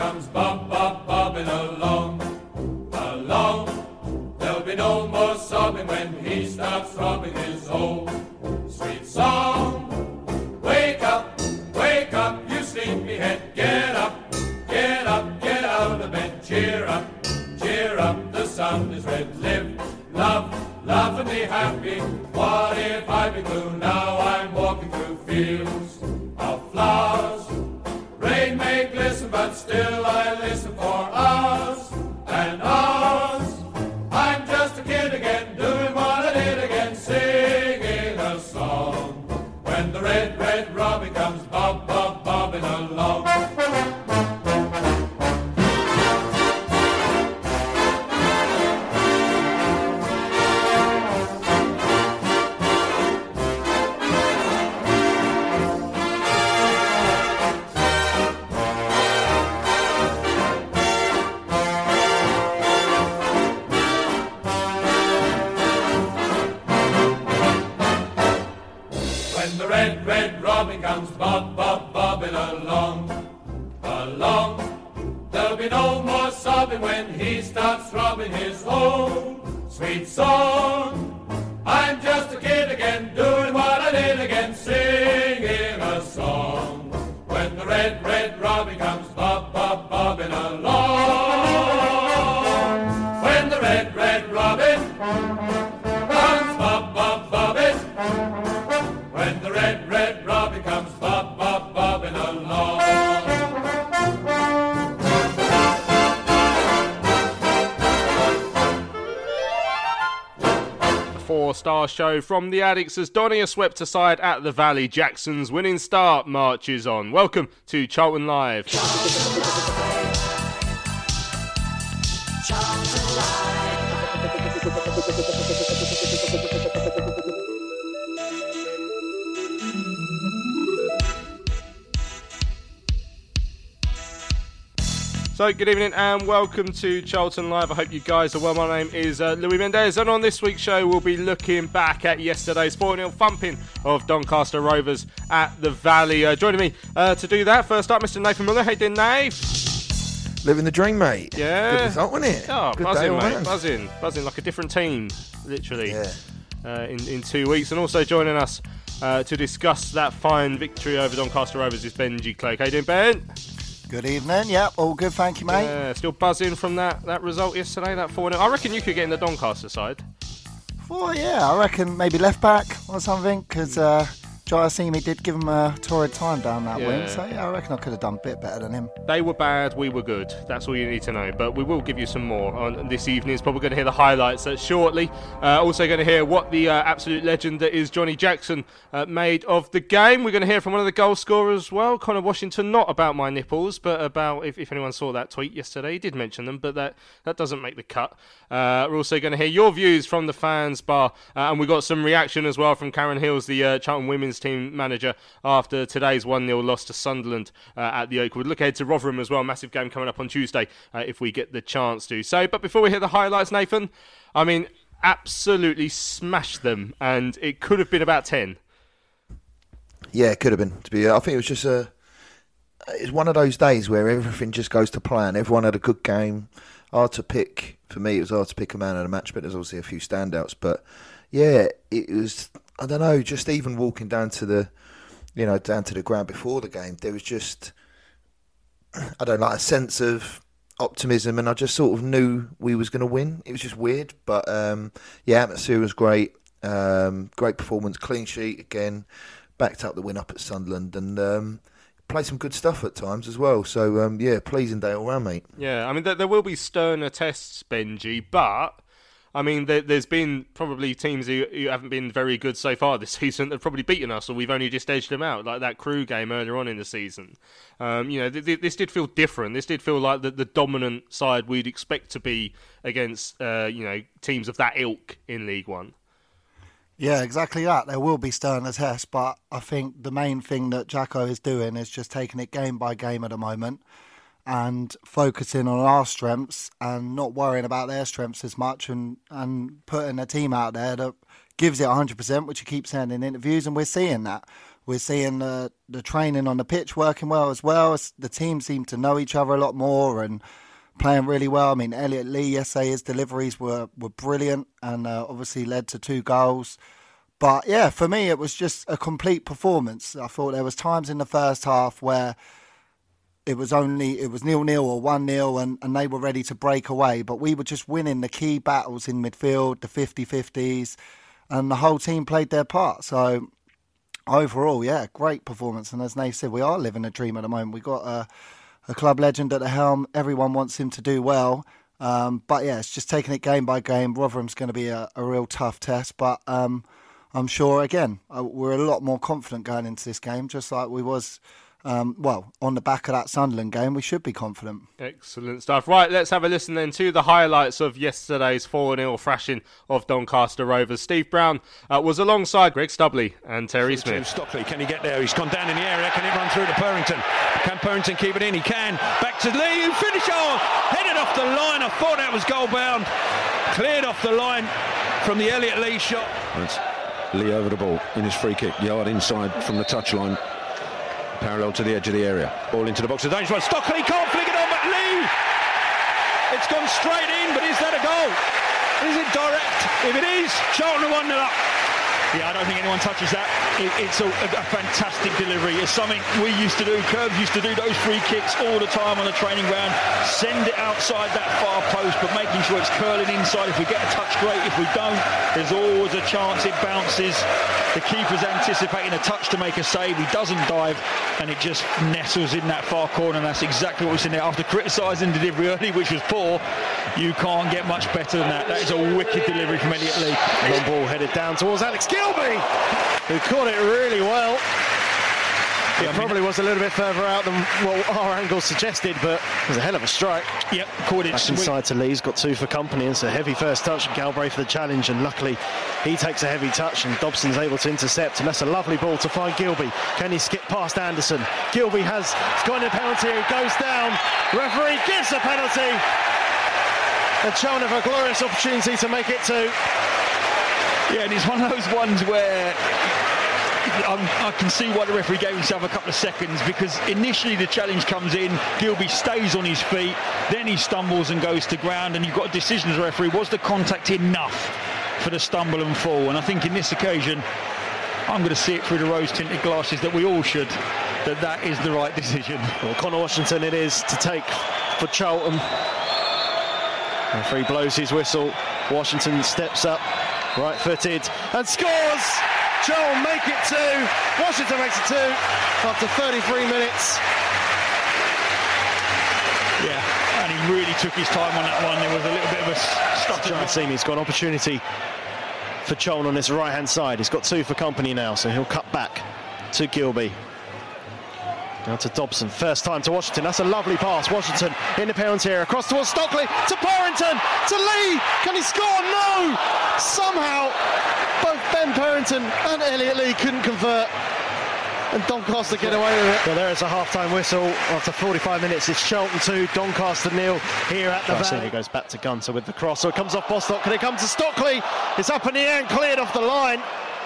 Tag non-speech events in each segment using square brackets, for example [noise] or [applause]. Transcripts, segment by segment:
comes bob, bob, bobbing along, along, there'll be no more sobbing when he stops throbbing his old sweet song. Wake up, wake up, you sleepyhead, get up, get up, get out of bed, cheer up, cheer up, the sun is red, live, love, love and be happy. What if I be blue? Now I'm walking through fields of flowers. But still I listen for hours more when he starts throbbing his own sweet song. I'm just a kid again, doing what I did again, singing a song. When the red, red robin comes Star show from the Addicks as Donny are swept aside at the Valley. Jackson's winning start marches on. Welcome to Charlton Live. So, good evening and welcome to Charlton Live. I hope you guys are well. My name is uh, Louis Mendez, and on this week's show, we'll be looking back at yesterday's 4 0 thumping of Doncaster Rovers at the Valley. Uh, joining me uh, to do that, first up, Mr. Nathan Miller. Hey, doing, Nate? Living the dream, mate. Yeah. Good result, wasn't it? Oh, Good buzzing, mate. round. Buzzing. Buzzing like a different team, literally, Yeah. uh, in, in two weeks. And also joining us uh, to discuss that fine victory over Doncaster Rovers is Benji Clegg. Hey, doing, Ben? Good evening. Yep, all good. Thank you, mate. Yeah, still buzzing from that, that result yesterday, that 4 0. I reckon you could get in the Doncaster side. Well, yeah, I reckon maybe left back or something because uh, Jaiyesimi did give him a torrid time down that wing. So yeah, I reckon I could have done a bit better than him. They were bad, we were good. That's all you need to know. But we will give you some more on this evening. It's Probably going to hear the highlights uh, shortly. Uh, also going to hear what the uh, absolute legend that is Johnny Jackson uh, made of the game. We're going to hear from one of the goal scorers as well, Conor Washington. Not about my nipples, but about if, if anyone saw that tweet yesterday, he did mention them, but that that doesn't make the cut. Uh, we're also going to hear your views from the fans bar, uh, and we got some reaction as well from Karen Hills, the uh, Charlton women's team manager, after today's 1 0 loss to Sunderland uh, at the Oakwood. Look ahead to Rotherham as well. Massive game coming up on Tuesday uh, if we get the chance to. So, but before we hear the highlights, Nathan, I mean, absolutely smashed them, and it could have been about 10. Yeah, it could have been. To be, I think it was just a. It's one of those days where everything just goes to plan. Everyone had a good game. Hard to pick for me. It was hard to pick a man of the match, but there's obviously a few standouts. But yeah, it was. I don't know. Just even walking down to the, you know, down to the ground before the game, there was just. I don't know, like a sense of optimism, and I just sort of knew we was going to win. It was just weird, but um, yeah, atmosphere was great. Um, great performance, clean sheet again, backed up the win up at Sunderland, and um, played some good stuff at times as well. So um, yeah, pleasing day all round, mate. Yeah, I mean, there, there will be sterner tests, Benji, but I mean, there, has been probably teams who, who, haven't been very good so far this [laughs] season that have probably beaten us, or we've only just edged them out, like that Crewe game earlier on in the season. Um, you know, th- th- this did feel different. This did feel like the, the dominant side we'd expect to be against, uh, you know, teams of that ilk in League One. Yeah, exactly that. There will be sterner tests, but I think the main thing that Jacko is doing is just taking it game by game at the moment and focusing on our strengths and not worrying about their strengths as much and, and putting a team out there that gives it 100%, which he keeps saying in interviews, and we're seeing that. We're seeing the, the training on the pitch working well as well. The team seem to know each other a lot more and playing really well. I mean, Elliot Lee yesterday, his deliveries were, were brilliant and uh, obviously led to two goals. But yeah, for me, it was just a complete performance. I thought there was times in the first half where it was only it was nil nil or one nil and, and they were ready to break away. But we were just winning the key battles in midfield, the 50-50s, and the whole team played their part. So overall, yeah, great performance. And as Nate said, we are living a dream at the moment. We've got a, a club legend at the helm. Everyone wants him to do well. Um, but yeah, it's just taking it game by game. Rotherham's going to be a, a real tough test, but um, I'm sure again uh, we're a lot more confident going into this game, just like we was um, well, on the back of that Sunderland game, we should be confident. Excellent stuff. Right, let's have a listen then to the highlights of yesterday's 4 0 thrashing of Doncaster Rovers. Steve Brown uh, was alongside Greg Stubley and Terry Smith. Stockley, can he get there? He's gone down in the area. Can he run through to Purrington? Can Purrington keep it in? He can. Back to Lee, who finish off. Headed off the line. I thought that was goal bound. Cleared off the line from the Elliot Lee shot. That's Lee over the ball in his free kick, yard inside from the touchline parallel to the edge of the area. Ball into the box of danger. Stockley can't flick it on, but Lee! It's gone straight in, but is that a goal? Is it direct? If it is, Charlton are 1 up. Yeah, I don't think anyone touches that. It, it's a, a, fantastic delivery. It's something we used to do. Curbs used to do those free kicks all the time on the training ground. Send it outside that far post, but making sure it's curling inside. If we get a touch, great. If we don't, there's always a chance it bounces. The keeper's anticipating a touch to make a save. He doesn't dive, and it just nestles in that far corner. And that's exactly what we've seen there. After criticising the delivery early, which was poor, you can't get much better than that. That is a wicked delivery from Elliot Lee. Long ball headed down towards Alex Gilbey, who caught it really well. It yeah, probably was a little bit further out than what our angle suggested, but it was a hell of a strike. Yep, caught it. Back inside to Lee's got two for company. It's a heavy first touch. Galbraith for the challenge, and luckily he takes a heavy touch, and Dobson's able to intercept. And that's a lovely ball to find Gilbey. Can he skip past Anderson? Gilbey has gone a penalty. He goes down. Referee gives a penalty. And Charlton have a glorious opportunity to make it two. Yeah, and it's one of those ones where i i can see why the referee gave himself a couple of seconds because initially the challenge comes in, Gilbey stays on his feet, then he stumbles and goes to ground, and you've got a decision as a referee. Was the contact enough for the stumble and fall? And I think in this occasion, I'm going to see it through the rose-tinted glasses that we all should, that that is the right decision. Well, Conor Washington it is to take for Charlton. Referee blows his whistle. Washington steps up, right-footed, and scores! Joel make it two. Washington makes it two after 33 minutes. Yeah, and he really took his time on that one. There was a little bit of a stutter. He's got an opportunity for Chol on this right hand side. He's got two for company now, so he'll cut back to Gilbey. Now to Dobson, first time to Washington. That's a lovely pass. Washington in the penalty area, across towards Stockley to Purrington to Lee. Can he score? No! Somehow both Ben Purrington and Elliot Lee couldn't convert. And Doncaster get away with it. Well, there is a half-time whistle after 45 minutes. It's Charlton 2, Doncaster nil here at the Valley. He goes back to Gunter with the cross. So it comes off Bostock. Can it come to Stockley? It's up in the air and cleared off the line.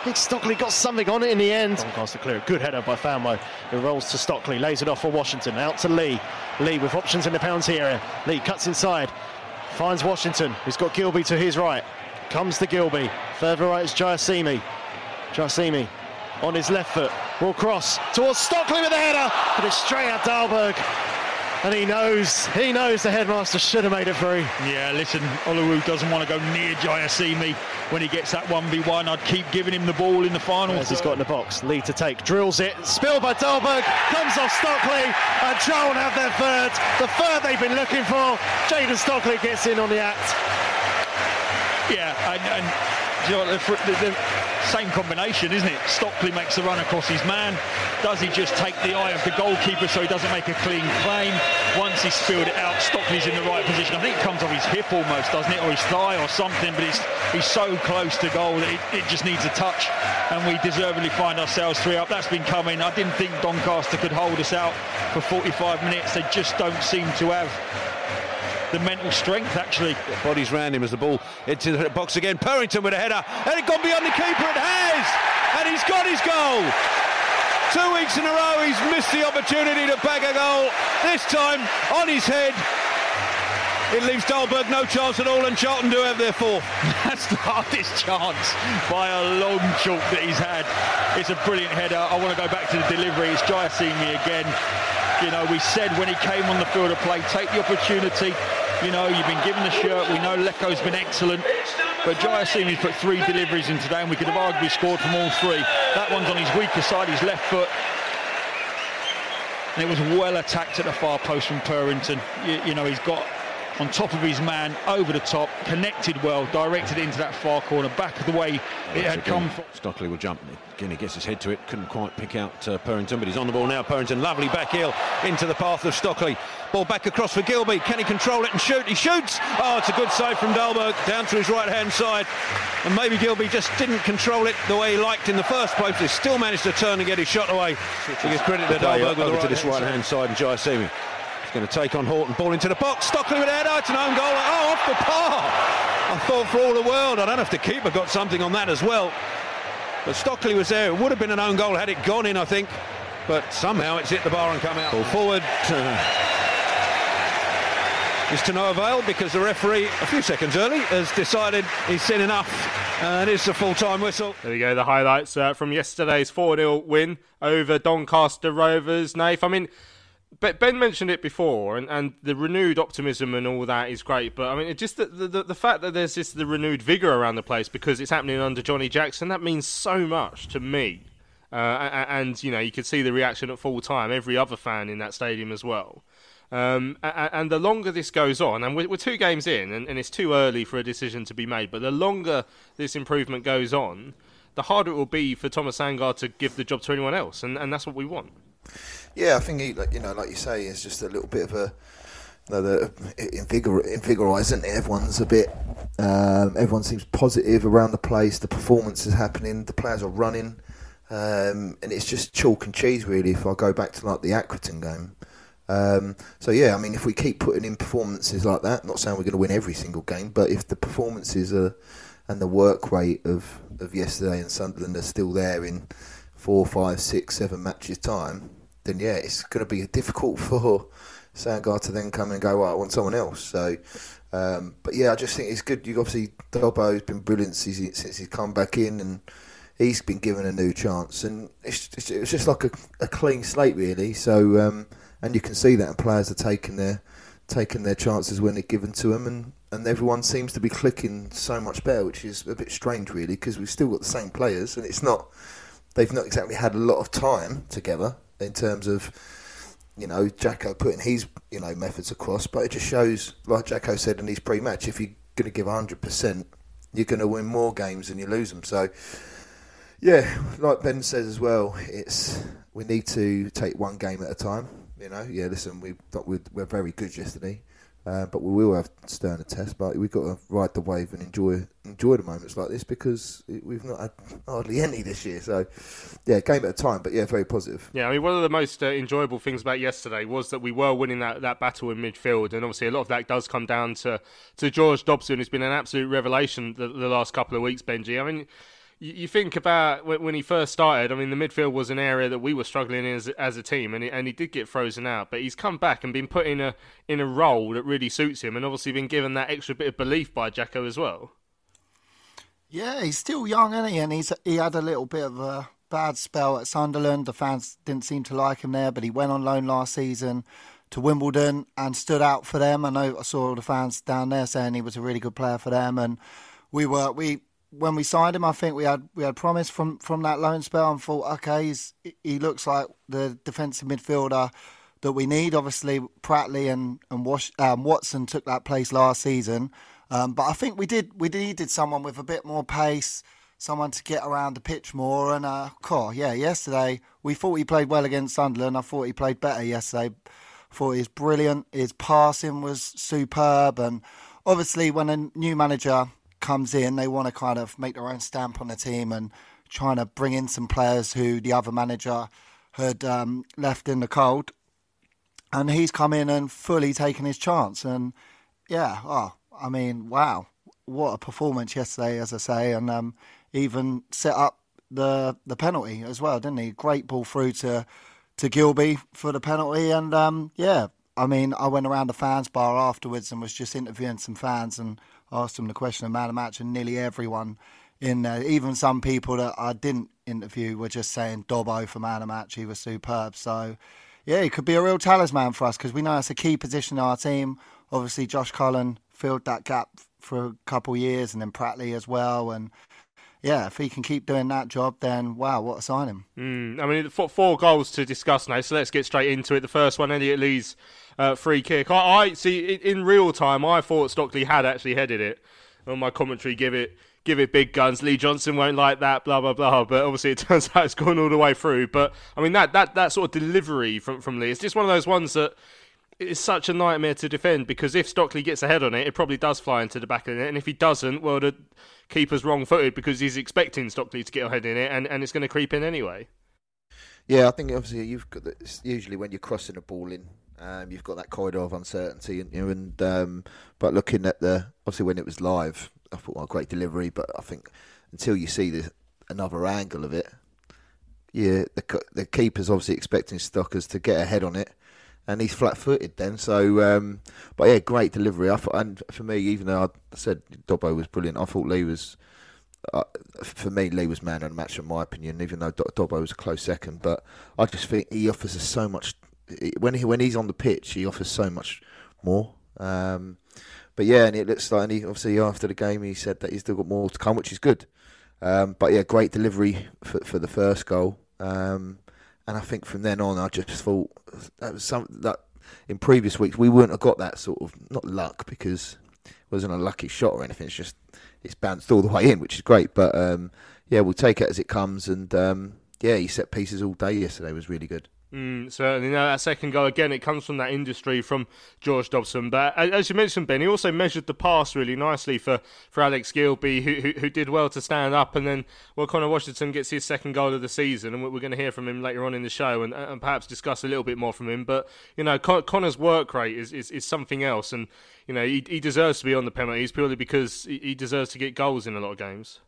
Think Stockley got something on it in the end. Doncaster clear. Good header by Fanwo. It rolls to Stockley, lays it off for Washington. Out to Lee. Lee with options in the penalty area. Lee cuts inside. Finds Washington, who's got Gilbey to his right. Comes to Gilbey. Further right is Jaiyesimi. Jaiyesimi on his left foot. Will cross towards Stockley with a header. But it's straight at Dahlberg. And he knows, he knows the headmaster should have made it free. Yeah, listen, Olowu doesn't want to go near Jaiyesimi when he gets that 1v1. I'd keep giving him the ball in the final. He's got in the box, lead to take, drills it, spilled by Dahlberg, comes off Stockley, and Charlton have their third, the third they've been looking for. Jayden Stockley gets in on the act. Yeah, and, and you know, the, the, the, same combination, isn't it? Stockley makes the run across his man. Does he just take the eye of the goalkeeper so he doesn't make a clean claim? Once he's spilled it out, Stockley's in the right position. I think it comes off his hip almost, doesn't it? Or his thigh or something, but he's, he's so close to goal that it, it just needs a touch. And we deservedly find ourselves three up. That's been coming. I didn't think Doncaster could hold us out for 45 minutes. They just don't seem to have the mental strength, actually. Bodies round him as the ball into the box again. Purrington with a header. And it gone beyond the keeper. It has! And he's got his goal. Two weeks in a row, he's missed the opportunity to bag a goal. This time, on his head. It leaves Dahlberg no chance at all, and Charlton do have their fourth. [laughs] That's the hardest chance by a long chalk that he's had. It's a brilliant header. I want to go back to the delivery. It's Jaiyesimi again. You know, we said when he came on the field of play, take the opportunity, you know, you've been given the shirt. We know Leko's been excellent. But Jaiyesimi's put three deliveries in today, and we could have arguably scored from all three. That one's on his weaker side, his left foot. And it was well attacked at the far post from Purrington. You, you know, he's got on top of his man, over the top, connected well, directed into that far corner, back of the way it had come from. Stockley will jump. Again, he gets his head to it. Couldn't quite pick out uh, Purrington, but he's on the ball now. Purrington, lovely back heel into the path of Stockley. Ball back across for Gilbey. Can he control it and shoot? He shoots. Oh, it's a good save from Dahlberg down to his right hand side. And maybe Gilbey just didn't control it the way he liked in the first place. He still managed to turn and get his shot away. He gives credit to Dahlberg with the right to this right hand side and Jaiyesimi going to take on Horton. Ball into the box. Stockley with a header. It's an own goal. Oh, off the par. I thought for all the world, I don't know if the keeper got something on that as well. But Stockley was there. It would have been an own goal had it gone in, I think. But somehow it's hit the bar and come out. Ball forward. [laughs] is to no avail because the referee, a few seconds early, has decided he's seen enough. And it's a full-time whistle. There we go, the highlights uh, from yesterday's 4-0 win over Doncaster Rovers. Nath, I mean, Ben mentioned it before, and, and the renewed optimism and all that is great. But I mean, just the, the, the fact that there's just the renewed vigor around the place because it's happening under Johnny Jackson that means so much to me. Uh, and, you know, you could see the reaction at full time. Every other fan in that stadium as well. Um, and the longer this goes on, and we're, two games in, and, it's too early for a decision to be made. But the longer this improvement goes on, the harder it will be for Thomas Sandgaard to give the job to anyone else, and, and that's what we want. Yeah, I think he, like, you know, like you say, it's just a little bit of a you know, the invigor, invigorising. Everyone's a bit. Um, everyone seems positive around the place. The performance is happening. The players are running, um, and it's just chalk and cheese really. If I go back to like the Accrington game. Um, so yeah, I mean, if we keep putting in performances like that, not saying we're going to win every single game, but if the performances are and the work rate of, of yesterday and Sunderland are still there in four, five, six, seven matches time, then yeah, it's going to be difficult [laughs] for Sandgaard to then come and go, right, I want someone else. So, um, but yeah, I just think it's good. You obviously Dobbo's been brilliant since, he, since he's come back in, and he's been given a new chance, and it's, it's, it's just like a, a, clean slate really. So, um, and you can see that, players are taking their taking their chances when they're given to them, and, and everyone seems to be clicking so much better, which is a bit strange really, because we've still got the same players, and it's not they've not exactly had a lot of time together in terms of you know Jacko putting his you know methods across, but it just shows, like Jacko said in his pre-match, if you're going to give hundred percent, you're going to win more games than you lose them. So yeah, like Ben says as well, it's we need to take one game at a time. You know, yeah. Listen, we we we're very good yesterday. Uh, but we will have sterner test, But we've got to ride the wave and enjoy enjoy the moments like this because we've not had hardly any this year. So, yeah, game at a time. But yeah, very positive. Yeah, I mean, one of the most uh, enjoyable things about yesterday was that we were winning that, that battle in midfield, and obviously a lot of that does come down to to George Dobson, who's been an absolute revelation the, the last couple of weeks. Benji, I mean you think about when he first started. I mean, the midfield was an area that we were struggling in as, as a team, and he, and he did get frozen out. But he's come back and been put in a in a role that really suits him, and obviously been given that extra bit of belief by Jacko as well. Yeah, he's still young, isn't he? And he's he had a little bit of a bad spell at Sunderland. The fans didn't seem to like him there, but he went on loan last season to Wimbledon and stood out for them. I know I saw all the fans down there saying he was a really good player for them, and we were we when we signed him, I think we had we had promise from, from that loan spell and thought, okay, he's, he looks like the defensive midfielder that we need. Obviously, Pratley and and Wash, um, Watson took that place last season, Um, but I think we did we needed someone with a bit more pace, someone to get around the pitch more. And uh, cool, yeah, yesterday we thought he played well against Sunderland. I thought he played better yesterday. I thought he was brilliant. His passing was superb, and obviously when a new manager comes in, they want to kind of make their own stamp on the team and trying to bring in some players who the other manager had um, left in the cold. And he's come in and fully taken his chance. And yeah, oh, I mean, wow, what a performance yesterday, as I say, and um, even set up the the penalty as well, didn't he? Great ball through to to Gilbey for the penalty, and um, yeah, I mean, I went around the fans bar afterwards and was just interviewing some fans and asked him the question of man of match, and nearly everyone in there, even some people that I didn't interview, were just saying Dobbo for man of match. He was superb. So, yeah, he could be a real talisman for us because we know it's a key position in our team. Obviously, Josh Cullen filled that gap for a couple of years, and then Pratley as well, and yeah, if he can keep doing that job, then wow, what a signing. Mm, I mean, four, goals to discuss now, so let's get straight into it. The first one, Elliot Lee's uh, free kick. I, I, see in real time. I thought Stockley had actually headed it. On my commentary, give it give it big guns. Lee Johnson won't like that, blah blah blah. But obviously, it [laughs] turns out it's gone all the way through. But I mean, that that that sort of delivery from from Lee, it's just one of those ones that it's such a nightmare to defend because if Stockley gets ahead on it, it probably does fly into the back of the net. And if he doesn't, well, the keeper's wrong footed because he's expecting Stockley to get ahead in it and, and it's going to creep in anyway. Yeah, I think obviously you've got usually when you're crossing a ball in, um, you've got that corridor of uncertainty, and, you know, and um, but looking at the obviously when it was live, I thought well, great delivery, but I think until you see the, another angle of it, yeah, the the keeper's obviously expecting Stockers to get ahead on it, and he's flat-footed then. So, um, but yeah, great delivery. I thought, and for me, even though I said Dobbo was brilliant, I thought Lee was. Uh, for me, Lee was man of the match, in my opinion. Even though Dobbo was a close second, but I just think he offers us so much. When he when he's on the pitch, he offers so much more. Um, but yeah, and it looks like, and he, obviously after the game, he said that he's still got more to come, which is good. Um, but yeah, great delivery for, for the first goal. Um, and I think from then on, I just thought that was that in previous weeks we wouldn't have got that sort of not luck because it wasn't a lucky shot or anything. It's just it's bounced all the way in, which is great. But um, yeah, we'll take it as it comes. And um, yeah, he set pieces all day yesterday. Was really good. Mm, certainly. Now, that second goal, again, it comes from that industry from George Dobson. But as you mentioned, Ben, he also measured the pass really nicely for, for Alex Gilbey, who, who, who did well to stand up. And then, well, Conor Washington gets his second goal of the season. And we're going to hear from him later on in the show and, and perhaps discuss a little bit more from him. But, you know, Con- Conor's work rate is, is, is something else. And, you know, he, he deserves to be on the penalties purely because he, he deserves to get goals in a lot of games.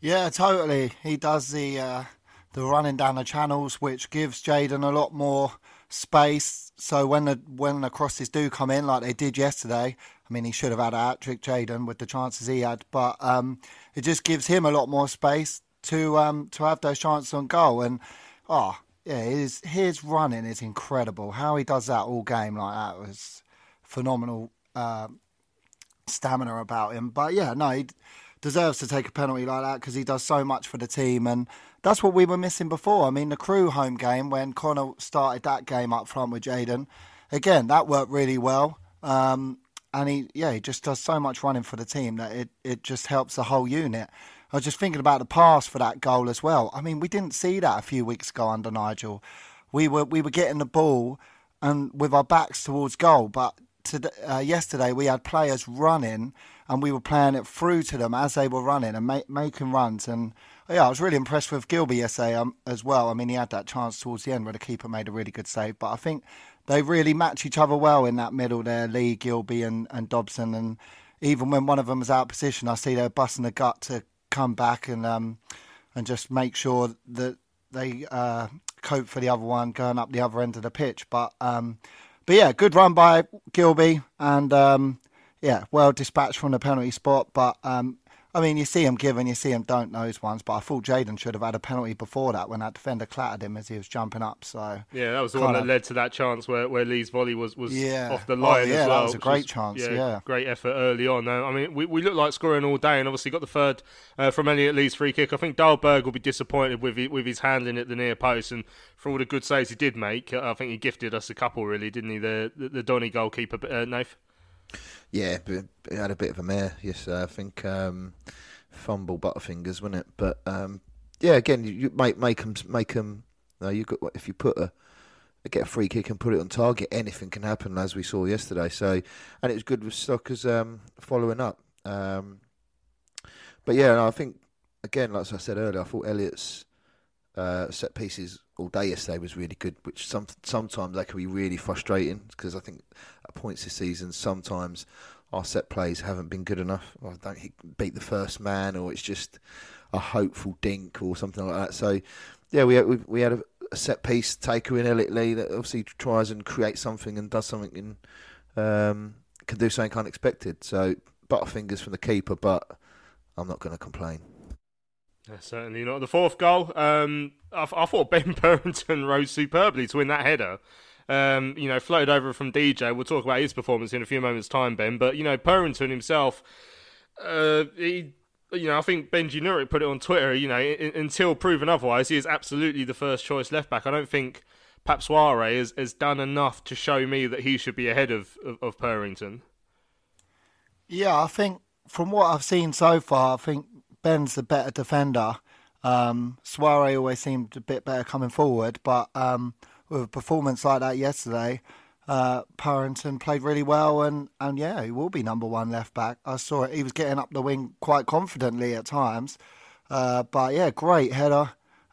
Yeah, totally. He does the. Uh the running down the channels, which gives Jayden a lot more space. So when the when the crosses do come in, like they did yesterday, I mean he should have had a hat trick, Jayden, with the chances he had, but um, it just gives him a lot more space to um, to have those chances on goal. And oh yeah, his his running is incredible. How he does that all game like that was phenomenal. Uh, stamina about him, but yeah, no, he deserves to take a penalty like that because he does so much for the team and that's what we were missing before. I mean, the Crewe home game when Conor started that game up front with Jayden, again that worked really well. Um, and he, yeah, he just does so much running for the team that it, it just helps the whole unit. I was just thinking about the pass for that goal as well. I mean, we didn't see that a few weeks ago under Nigel. We were we were getting the ball and with our backs towards goal, but to, uh, yesterday we had players running and we were playing it through to them as they were running and ma- making runs and yeah, I was really impressed with Gilbey yesterday um, as well. I mean, he had that chance towards the end where the keeper made a really good save, but I think they really match each other well in that middle there, Lee, Gilbey, and, and Dobson. And even when one of them was out of position, I see they're busting the gut to come back and um, and just make sure that they uh, cope for the other one going up the other end of the pitch. But um, but yeah, good run by Gilbey and um, yeah, well dispatched from the penalty spot. But um, I mean, you see him give and you see him don't those ones, but I thought Jayden should have had a penalty before that when that defender clattered him as he was jumping up. So yeah, that was the one that led to that chance where, where Lee's volley was, was yeah. off the line oh, yeah, as well. that was a great was, chance. Yeah, yeah, great effort early on. I mean, we we looked like scoring all day, and obviously got the third uh, from Elliot Lee's free kick. I think Dahlberg will be disappointed with with his handling at the near post, and for all the good saves he did make, I think he gifted us a couple really, didn't he? The the, the Donny goalkeeper, uh, Nath. Yeah, but it had a bit of a mare. Yes, I think um, fumble Butterfingers, wasn't it? But um, yeah, again, you, you make make them make them. No, you got if you put a get a free kick and put it on target, anything can happen, as we saw yesterday. So, and it was good with Stockers um, following up. Um, but yeah, I think again, like I said earlier, I thought Elliot's uh, set pieces all day yesterday was really good, which some sometimes that can be really frustrating because I think points this season sometimes our set plays haven't been good enough. I don't beat the first man, or it's just a hopeful dink or something like that. So yeah, we we, we had a, a set piece taker in Elliot Lee that obviously tries and creates something and does something and um, can do something unexpected. So butterfingers from the keeper, but I'm not going to complain. Yeah, certainly not. The fourth goal, um, I, I, thought Ben [laughs] Purrington rose superbly to win that header. Um, you know, floated over from DJ. We'll talk about his performance in a few moments' time, Ben. But you know, Purrington himself, uh, he, you know, I think Benji Nurick put it on Twitter. You know, until proven otherwise, he is absolutely the first choice left back. I don't think Pape Souaré has, has done enough to show me that he should be ahead of, of, of Purrington. Yeah, I think from what I've seen so far, I think Ben's the better defender. Um, always seemed a bit better coming forward, but um, with a performance like that yesterday, uh, Purrington played really well, and, and yeah, he will be number one left back. I saw it; he was getting up the wing quite confidently at times. Uh, but yeah, great header.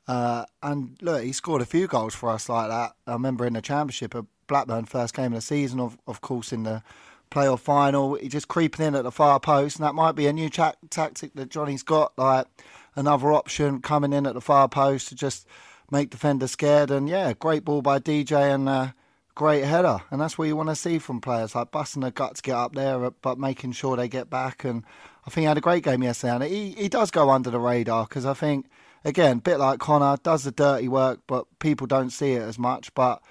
Uh, and look, he scored a few goals for us like that. I remember in the Championship at Blackburn, first game of the season, of of course in the playoff final. He just creeping in at the far post, and that might be a new ta- tactic that Johnny's got, like another option coming in at the far post to just make defenders scared. And yeah, great ball by DJ and uh, great header, and that's what you want to see from players, like busting the guts, get up there, but making sure they get back. And I think he had a great game yesterday, and he he does go under the radar because I think. Again, bit like Conor, does the dirty work, but people don't see it as much. But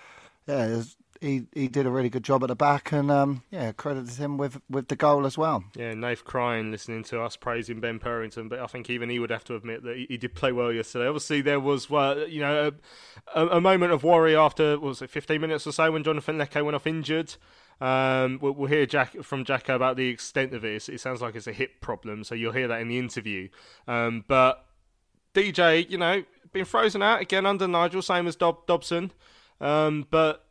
yeah, he he did a really good job at the back, and um, yeah, credited him with with the goal as well. Yeah, Nath crying listening to us praising Ben Purrington, but I think even he would have to admit that he, he did play well yesterday. Obviously, there was well, you know a, a, moment of worry after was it 15 minutes or so when Jonathan Leko went off injured. Um, we'll, we'll, hear Jack from Jacko about the extent of it. It sounds like it's a hip problem, so you'll hear that in the interview. Um, but DJ, you know, been frozen out again under Nigel, same as Dob- Dobson. Um, but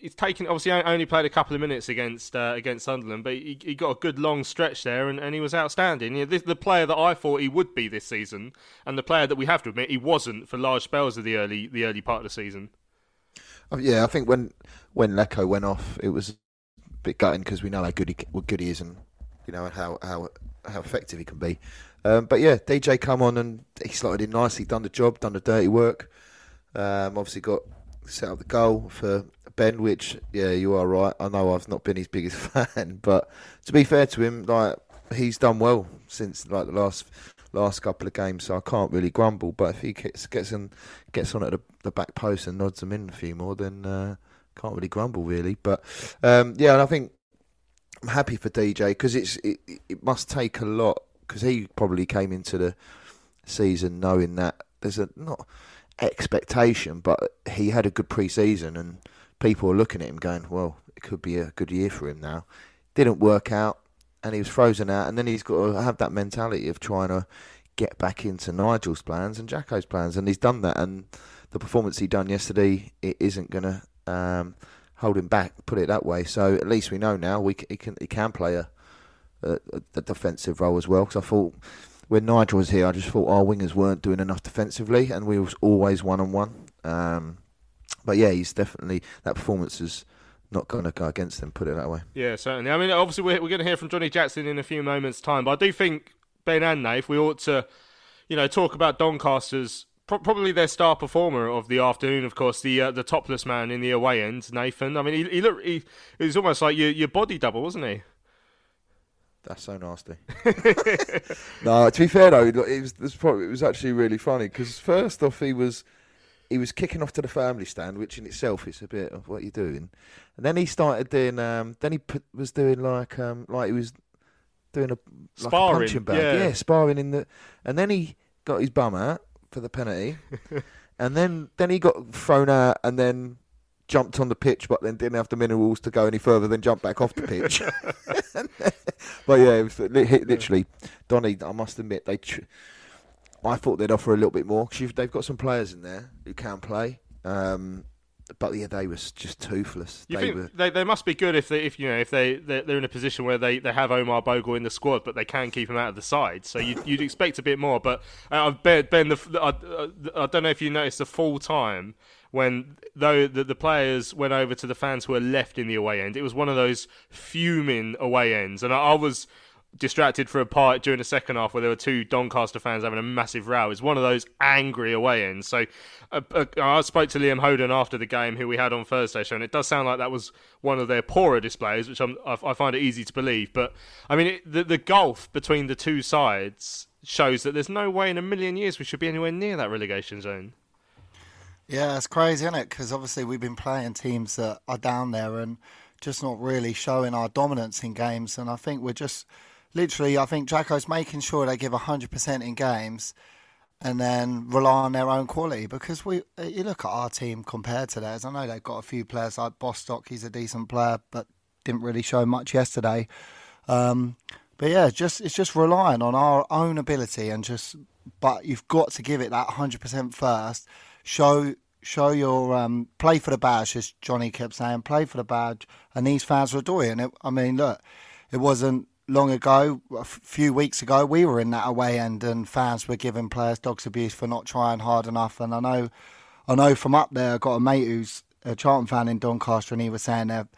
he's taken obviously only played a couple of minutes against uh, against Sunderland, but he, he got a good long stretch there, and, and he was outstanding. You know, this, the player that I thought he would be this season, and the player that we have to admit he wasn't for large spells of the early the early part of the season. Oh, yeah, I think when when Leko went off, it was a bit gutting because we know how good he what good he is, and you know how how how effective he can be. Um, but yeah, DJ come on and he slotted in nicely, done the job, done the dirty work. Um, obviously got set up the goal for Ben, which yeah, you are right. I know I've not been his biggest [laughs] fan, but to be fair to him, like he's done well since like the last last couple of games, so I can't really grumble. But if he gets gets on gets on at the, the back post and nods them in a few more, then uh, can't really grumble really. But um, yeah, and I think I'm happy for DJ because it's it, it must take a lot because he probably came into the season knowing that there's a not expectation, but he had a good pre-season and people are looking at him going, well, it could be a good year for him now. Didn't work out, and he was frozen out, and then he's got to have that mentality of trying to get back into Nigel's plans and Jacko's plans, and he's done that. And the performance he done yesterday, it isn't going to um, hold him back. Put it that way. So at least we know now we he can he can play a a, a defensive role as well. Because I thought when Nigel was here, I just thought our wingers weren't doing enough defensively, and we was always one on one. But yeah, he's definitely that performance is not going to go against him. Put it that way. Yeah, certainly. I mean, obviously we're, we're going to hear from Johnny Jackson in a few moments' time, but I do think Ben and Nath, we ought to, you know, talk about Doncaster's probably their star performer of the afternoon. Of course, the uh, the topless man in the away end, Nathan. I mean, he, he looked he, he was almost like your your body double, wasn't he? That's so nasty. [laughs] no, to be fair though, it was, it was, probably, it was actually really funny because first off he was he was kicking off to the family stand, which in itself is a bit of what you're doing. And then he started doing. Um, then he put, was doing like um, like he was doing a like sparring, a punching bag, yeah. yeah, sparring in the. And then he got his bum out for the penalty, [laughs] and then then he got thrown out, and then jumped on the pitch, but then didn't have the minerals to go any further than jump back off the pitch. [laughs] [laughs] but yeah, it was literally Donny. I must admit, they. Tr- I thought they'd offer a little bit more because they've got some players in there who can play. Um, but yeah, they were just toothless. You they think were, they, they must be good if they if you know if they they're, they're in a position where they, they have Omar Bogle in the squad, but they can keep him out of the side. So you'd, you'd expect a bit more. But uh, Ben, ben the, I, I don't know if you noticed the full time when though the, the players went over to the fans who were left in the away end. It was one of those fuming away ends, and I, I was distracted for a part during the second half where there were two Doncaster fans having a massive row. It's one of those angry away ends. So uh, uh, I spoke to Liam Hoden after the game, who we had on Thursday show, and it does sound like that was one of their poorer displays, which I'm, I, I find it easy to believe. But I mean, it, the, the gulf between the two sides shows that there's no way in a million years we should be anywhere near that relegation zone. Yeah, it's crazy, isn't it? Because obviously we've been playing teams that are down there and just not really showing our dominance in games. And I think we're just literally, I think Jacko's making sure they give 100% in games and then rely on their own quality. Because we, you look at our team compared to theirs. I know they've got a few players like Bostock. He's a decent player, but didn't really show much yesterday. Um, but yeah, just it's just relying on our own ability and just. But you've got to give it that 100% first show show your um, play for the badge, as Johnny kept saying, play for the badge, and these fans were doing it. I mean, look, it wasn't long ago, a few weeks ago, we were in that away end, and fans were giving players dogs abuse for not trying hard enough. And I know, I know from up there, I got a mate who's a Charlton fan in Doncaster, and he was saying their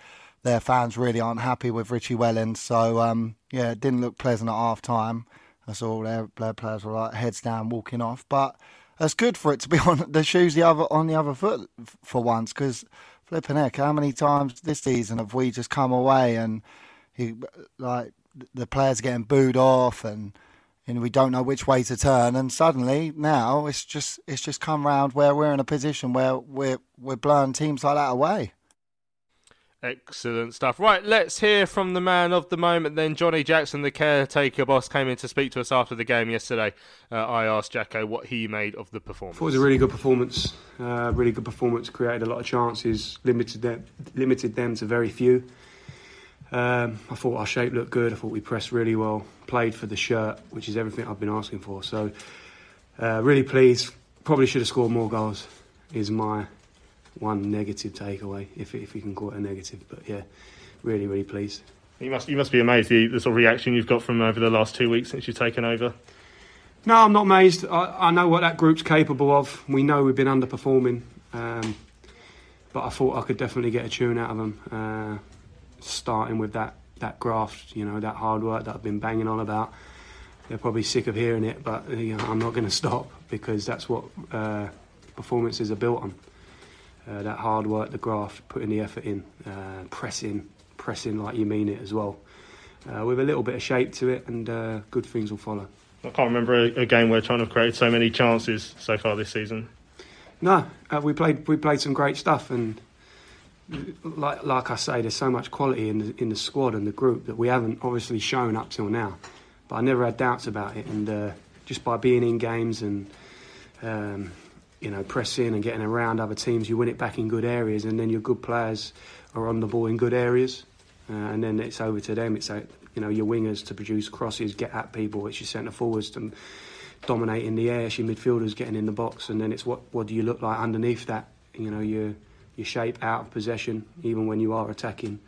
their fans really aren't happy with Richie Wellens. So um, yeah, it didn't look pleasant at half time. I saw their, their players were like heads down walking off, but that's good for it to be [laughs] on the shoes the other on the other foot for once. Because flipping heck, how many times this season have we just come away and he, like the players getting booed off and and we don't know which way to turn and suddenly now it's just it's just come round where we're in a position where we're we're blowing teams like that away. Excellent stuff. Right, let's hear from the man of the moment then. Johnny Jackson, the caretaker boss, came in to speak to us after the game yesterday. Uh, I asked Jacko what he made of the performance. it was a really good performance. Uh, really good performance. Created a lot of chances. Limited them, limited them to very few. Um, I thought our shape looked good. I thought we pressed really well. Played for the shirt, which is everything I've been asking for. So, uh, really pleased. Probably should have scored more goals. Is my one negative takeaway, if if you can call it a negative. But yeah, really, really pleased. You must you must be amazed the, the sort of reaction you've got from over the last two weeks since you've taken over. No, I'm not amazed. I, I know what that group's capable of. We know we've been underperforming, um, but I thought I could definitely get a tune out of them. Uh, starting with that that graft, you know, that hard work that I've been banging on about. They're probably sick of hearing it, but you know, I'm not going [laughs] to stop because that's what uh, performances are built on. Uh, that hard work, the graft, putting the effort in, uh, pressing, pressing like you mean it as well, uh, with a little bit of shape to it, and uh, good things will follow. I can't remember a, a game where China have created so many chances so far this season. No, uh, we played we played some great stuff, and like like I say, there's so much quality in the, in the squad and the group that we haven't obviously shown up till now. But I never had doubts about it, and uh, just by being in games and um, you know pressing and getting around other teams, you win it back in good areas, and then your good players are on the ball in good areas, uh, and then it's over to them. It's you know your wingers to produce crosses, get at people. It's your centre forwards to dominate in the air. It's your midfielders getting in the box, and then it's what what do you look like underneath that? You know you your shape out of possession, even when you are attacking.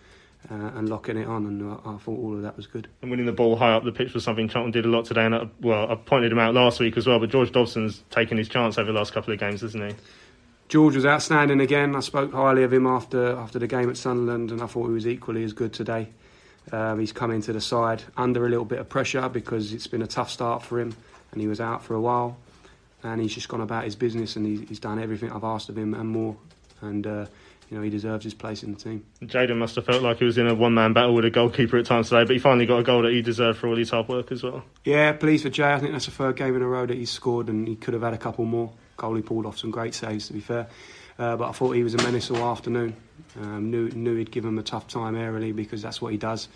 Uh, and locking it on, and I, I, thought all of that was good. And winning the ball high up the pitch was something Charlton did a lot today. And I, well, I pointed him out last week as well. But George Dobson's taken his chance over the last couple of games, hasn't he? George was outstanding again. I spoke highly of him after after the game at Sunderland, and I thought he was equally as good today. Um, he's come into the side under a little bit of pressure because it's been a tough start for him, and he was out for a while. And he's just gone about his business, and he's, he's done everything I've asked of him and more. And uh, you know, he deserves his place in the team. Jayden must have felt like he was in a one man battle with a goalkeeper at times today, but he finally got a goal that he deserved for all his hard work as well. Yeah, pleased for Jay. I think that's the third game in a row that he's scored, and he could have had a couple more. Goalie pulled off some great saves, to be fair. Uh, but I thought he was a menace all afternoon. Um, knew, knew he'd give him a tough time aerially because that's what he does.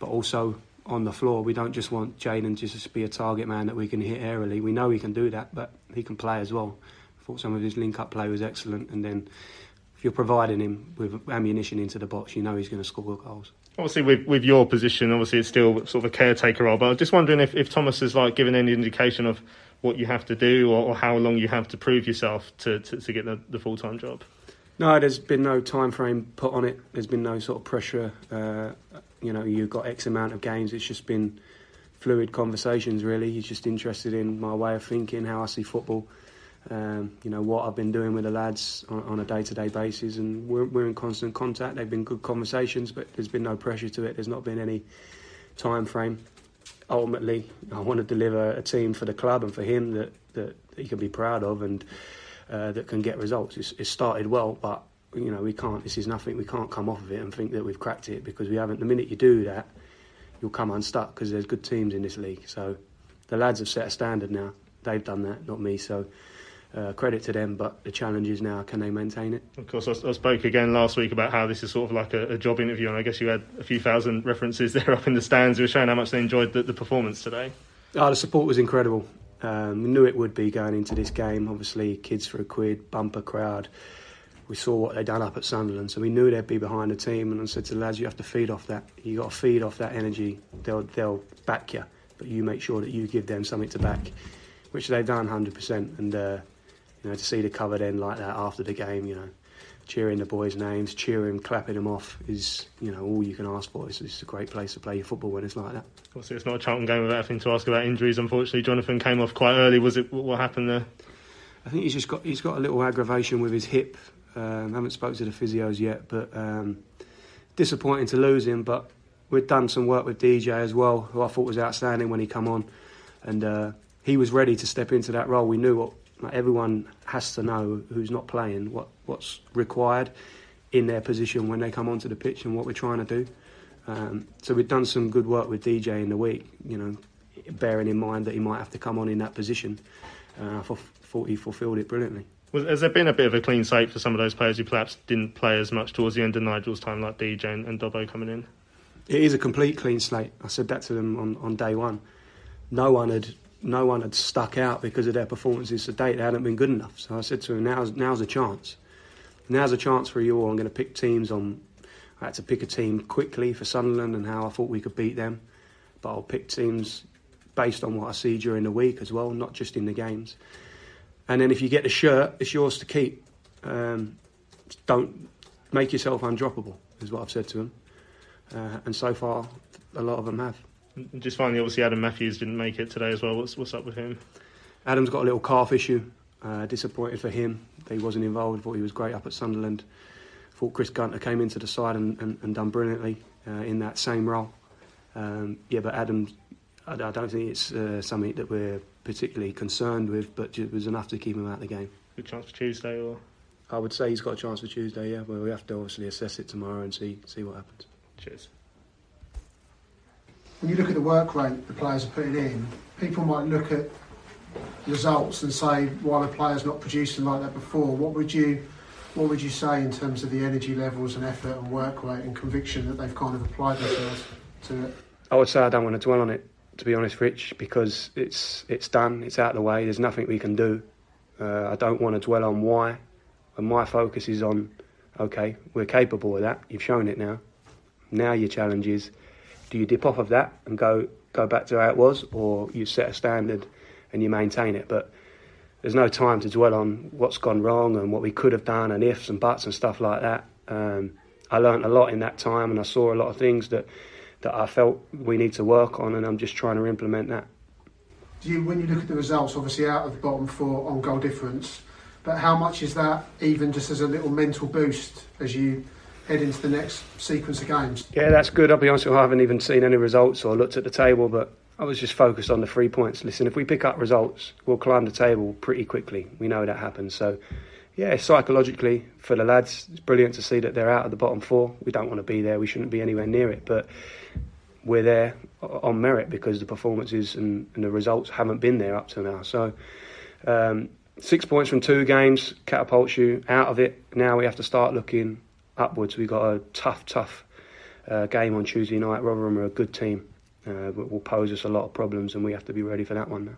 But also on the floor, we don't just want Jayden just to be a target man that we can hit aerially. We know he can do that, but he can play as well. Thought some of his link up play was excellent, and then if you're providing him with ammunition into the box, you know he's going to score goals. Obviously, with, with your position, obviously it's still sort of a caretaker role. But I was just wondering if, if Thomas has like given any indication of what you have to do or, or how long you have to prove yourself to, to, to get the, the full time job. No, there's been no time frame put on it. There's been no sort of pressure. Uh, you know, you've got X amount of games. It's just been fluid conversations. Really, he's just interested in my way of thinking, how I see football. Um, you know what I've been doing with the lads on, on a day-to-day basis, and we're, we're in constant contact. They've been good conversations, but there's been no pressure to it. There's not been any time frame. Ultimately, I want to deliver a team for the club and for him that that, that he can be proud of and uh, that can get results. It's, it's started well, but you know we can't. This is nothing. We can't come off of it and think that we've cracked it because we haven't. The minute you do that, you'll come unstuck because there's good teams in this league. So the lads have set a standard now. They've done that, not me. So uh, credit to them, but the challenge is now can they maintain it? Of course, I, I spoke again last week about how this is sort of like a, a, job interview, and I guess you had a few thousand references [laughs] there up in the stands. You were showing how much they enjoyed the, the performance today. Oh, the support was incredible. Um, we knew it would be going into this game. Obviously, kids for a quid, bumper crowd. We saw what they'd done up at Sunderland, so we knew they'd be behind the team. And I said to the lads, "You have to feed off that. You got to feed off that energy. They'll they'll back you, but you make sure that you give them something to back." Which they've done 100%. And uh, you know, to see the covered end like that after the game, you know, cheering the boys' names, cheering, clapping them off is, you know, all you can ask for. It's, it's a great place to play your football when it's like that. Obviously, it's not a Charlton game without having to ask about injuries. Unfortunately, Jonathan came off quite early. Was it what happened there? I think he's just got he's got a little aggravation with his hip. Um, haven't spoke to the physios yet, but um, disappointing to lose him. But we've done some work with DJ as well, who I thought was outstanding when he come on, and uh, he was ready to step into that role. We knew what everyone has to know who's not playing what, what's required in their position when they come onto the pitch and what we're trying to do. Um, so we've done some good work with DJ in the week, you know, bearing in mind that he might have to come on in that position. Uh, I thought he fulfilled it brilliantly. has there been a bit of a clean slate for some of those players who perhaps didn't play as much towards the end of Nigel's time, like DJ and, and Dobbo coming in? It is a complete clean slate. I said that to them on, on day one. No one had no one had stuck out because of their performances to date. They hadn't been good enough. So I said to him, now's, now's a chance. Now's a chance for you all. I'm going to pick teams on. I had to pick a team quickly for Sunderland and how I thought we could beat them. But I'll pick teams based on what I see during the week as well, not just in the games. And then if you get the shirt, it's yours to keep. Um, don't make yourself undroppable, is what I've said to them. Uh, and so far, a lot of them have. Just finally, obviously, Adam Matthews didn't make it today as well. What's what's up with him? Adam's got a little calf issue. Uh, disappointed for him that he wasn't involved. Thought he was great up at Sunderland. Thought Chris Gunter came into the side and, and, and done brilliantly uh, in that same role. Um, yeah, but Adam, I, I don't think it's uh, something that we're particularly concerned with, but it was enough to keep him out of the game. Good chance for Tuesday, or I would say he's got a chance for Tuesday. Yeah, well, we have to obviously assess it tomorrow and see see what happens. Cheers when you look at the work rate the players are putting in, people might look at results and say, why the players not producing like that before? What would you what would you say in terms of the energy levels and effort and work rate and conviction that they've kind of applied themselves to it? I would say I don't want to dwell on it, to be honest, Rich, because it's it's done, it's out of the way. There's nothing we can do. Uh, I don't want to dwell on why, and my focus is on, okay, we're capable of that. You've shown it now. Now your challenge is do you dip off of that and go go back to how it was, or you set a standard and you maintain it? But there's no time to dwell on what's gone wrong and what we could have done and ifs and buts and stuff like that. Um, I learned a lot in that time, and I saw a lot of things that that I felt we need to work on, and I'm just trying to implement that. Do you, when you look at the results, obviously out of the bottom four on goal difference, but how much is that even just as a little mental boost as you head into the next sequence of games. Yeah, that's good. I'll be honest with you, I haven't even seen any results or looked at the table, but I was just focused on the three points. Listen, if we pick up results, we'll climb the table pretty quickly. We know that happens. So, yeah, psychologically for the lads, it's brilliant to see that they're out of the bottom four. We don't want to be there. We shouldn't be anywhere near it, but we're there on merit because the performances and, and the results haven't been there up to now. So. Um, six points from two games catapults you out of it. Now we have to start looking upwards. We've got a tough, tough uh, game on Tuesday night. Rotherham are a good team. Uh, will pose us a lot of problems, and we have to be ready for that one now.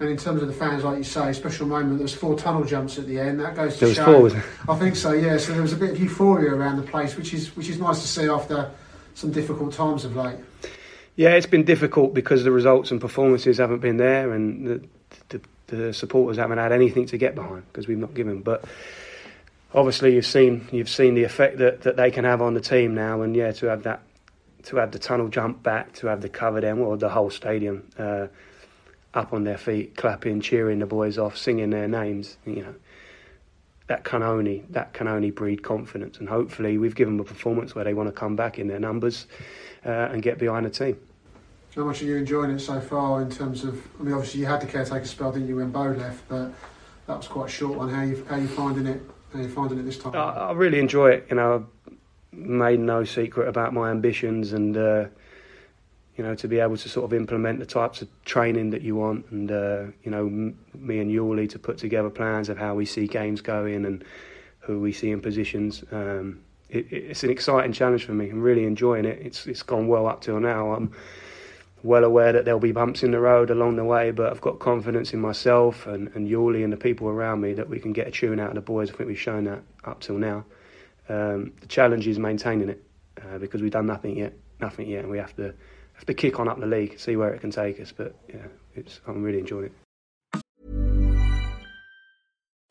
And in terms of the fans, like you say, special moment. There was four tunnel jumps at the end. That goes to There was show. four? I think so. Yeah. So there was a bit of euphoria around the place, which is which is nice to see after some difficult times of late. Yeah, it's been difficult because the results and performances haven't been there, and the, the, the supporters haven't had anything to get behind because we've not given. But obviously, you've seen you've seen the effect that, that they can have on the team now, and yeah, to have that, to have the tunnel jump back, to have the cover end, or the whole stadium uh, up on their feet, clapping, cheering the boys off, singing their names, you know. That can only that can only breed confidence, and hopefully we've given them a performance where they want to come back in their numbers uh, and get behind the team. How much are you enjoying it so far in terms of? I mean, obviously you had the caretaker spell, didn't you, when Bo left? But that was quite a short one. How you how you finding it? Finding it this time? I, I really enjoy it. You know, I've made no secret about my ambitions, and uh, you know, to be able to sort of implement the types of training that you want, and uh, you know, m- me and Yuli to put together plans of how we see games going and who we see in positions. Um, it, it's an exciting challenge for me. I'm really enjoying it. It's it's gone well up till now. I'm well aware that there'll be bumps in the road along the way, but I've got confidence in myself and, and Yuli and the people around me that we can get a tune out of the boys. I think we've shown that up till now. Um, the challenge is maintaining it uh, because we've done nothing yet, nothing yet, and we have to have to kick on up the league, see where it can take us. But yeah, it's I'm really enjoying it.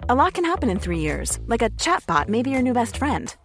A lot can happen in three years, like a chatbot may be your new best friend.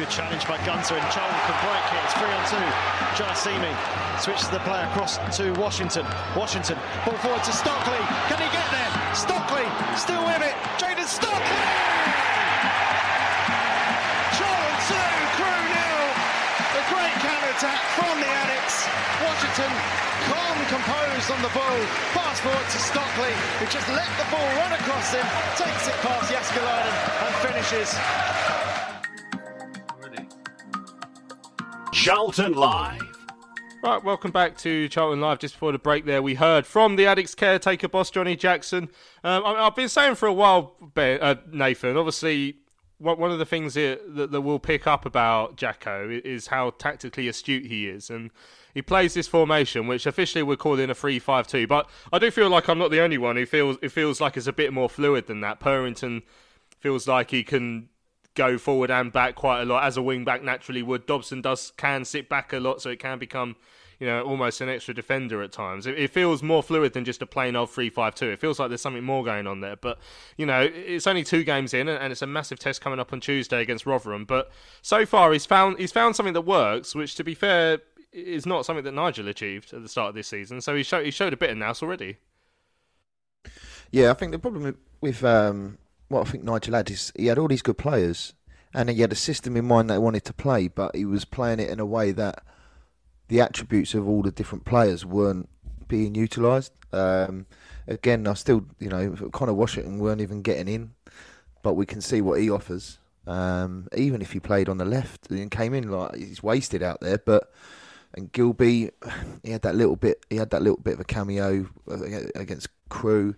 Good challenge by Gunter and Chong can break it. It's three on two. Jaiyesimi switches the play across to Washington. Washington ball forward to Stockley. Can he get there? Stockley still with it. Jayden Stockley. Charlton two, Crewe nil. The great counter attack from the Addicks. Washington calm, composed on the ball. Pass forward to Stockley, who just let the ball run across him, takes it past Jääskeläinen and finishes. Charlton Live. Right, welcome back to Charlton Live. Just before the break, there we heard from the Addicks caretaker boss Johnny Jackson. Um, I, I've been saying for a while, Ben, uh, Nathan. Obviously, one of the things that, that, that we'll pick up about Jacko is how tactically astute he is, and he plays this formation, which officially we're calling a three-five-two. But I do feel like I'm not the only one who feels it feels like it's a bit more fluid than that. Purrington feels like he can go forward and back quite a lot as a wing back naturally would. Dobson does can sit back a lot, so it can become you know almost an extra defender at times. It, it feels more fluid than just a plain old three-five-two. It feels like there's something more going on there. But you know it's only two games in, and it's a massive test coming up on Tuesday against Rotherham. But so far he's found he's found something that works, which to be fair is not something that Nigel achieved at the start of this season. So he showed he showed a bit of nous already. Yeah, I think the problem with um, what I think Nigel had is he had all these good players, and he had a system in mind that he wanted to play, but he was playing it in a way that the attributes of all the different players weren't being utilised. Um, again, I still, you know, Conor Washington weren't even getting in, but we can see what he offers. Um, even if he played on the left and came in like he's wasted out there, but and Gilbey, [sighs] he had that little bit, he had that little bit of a cameo against Crewe.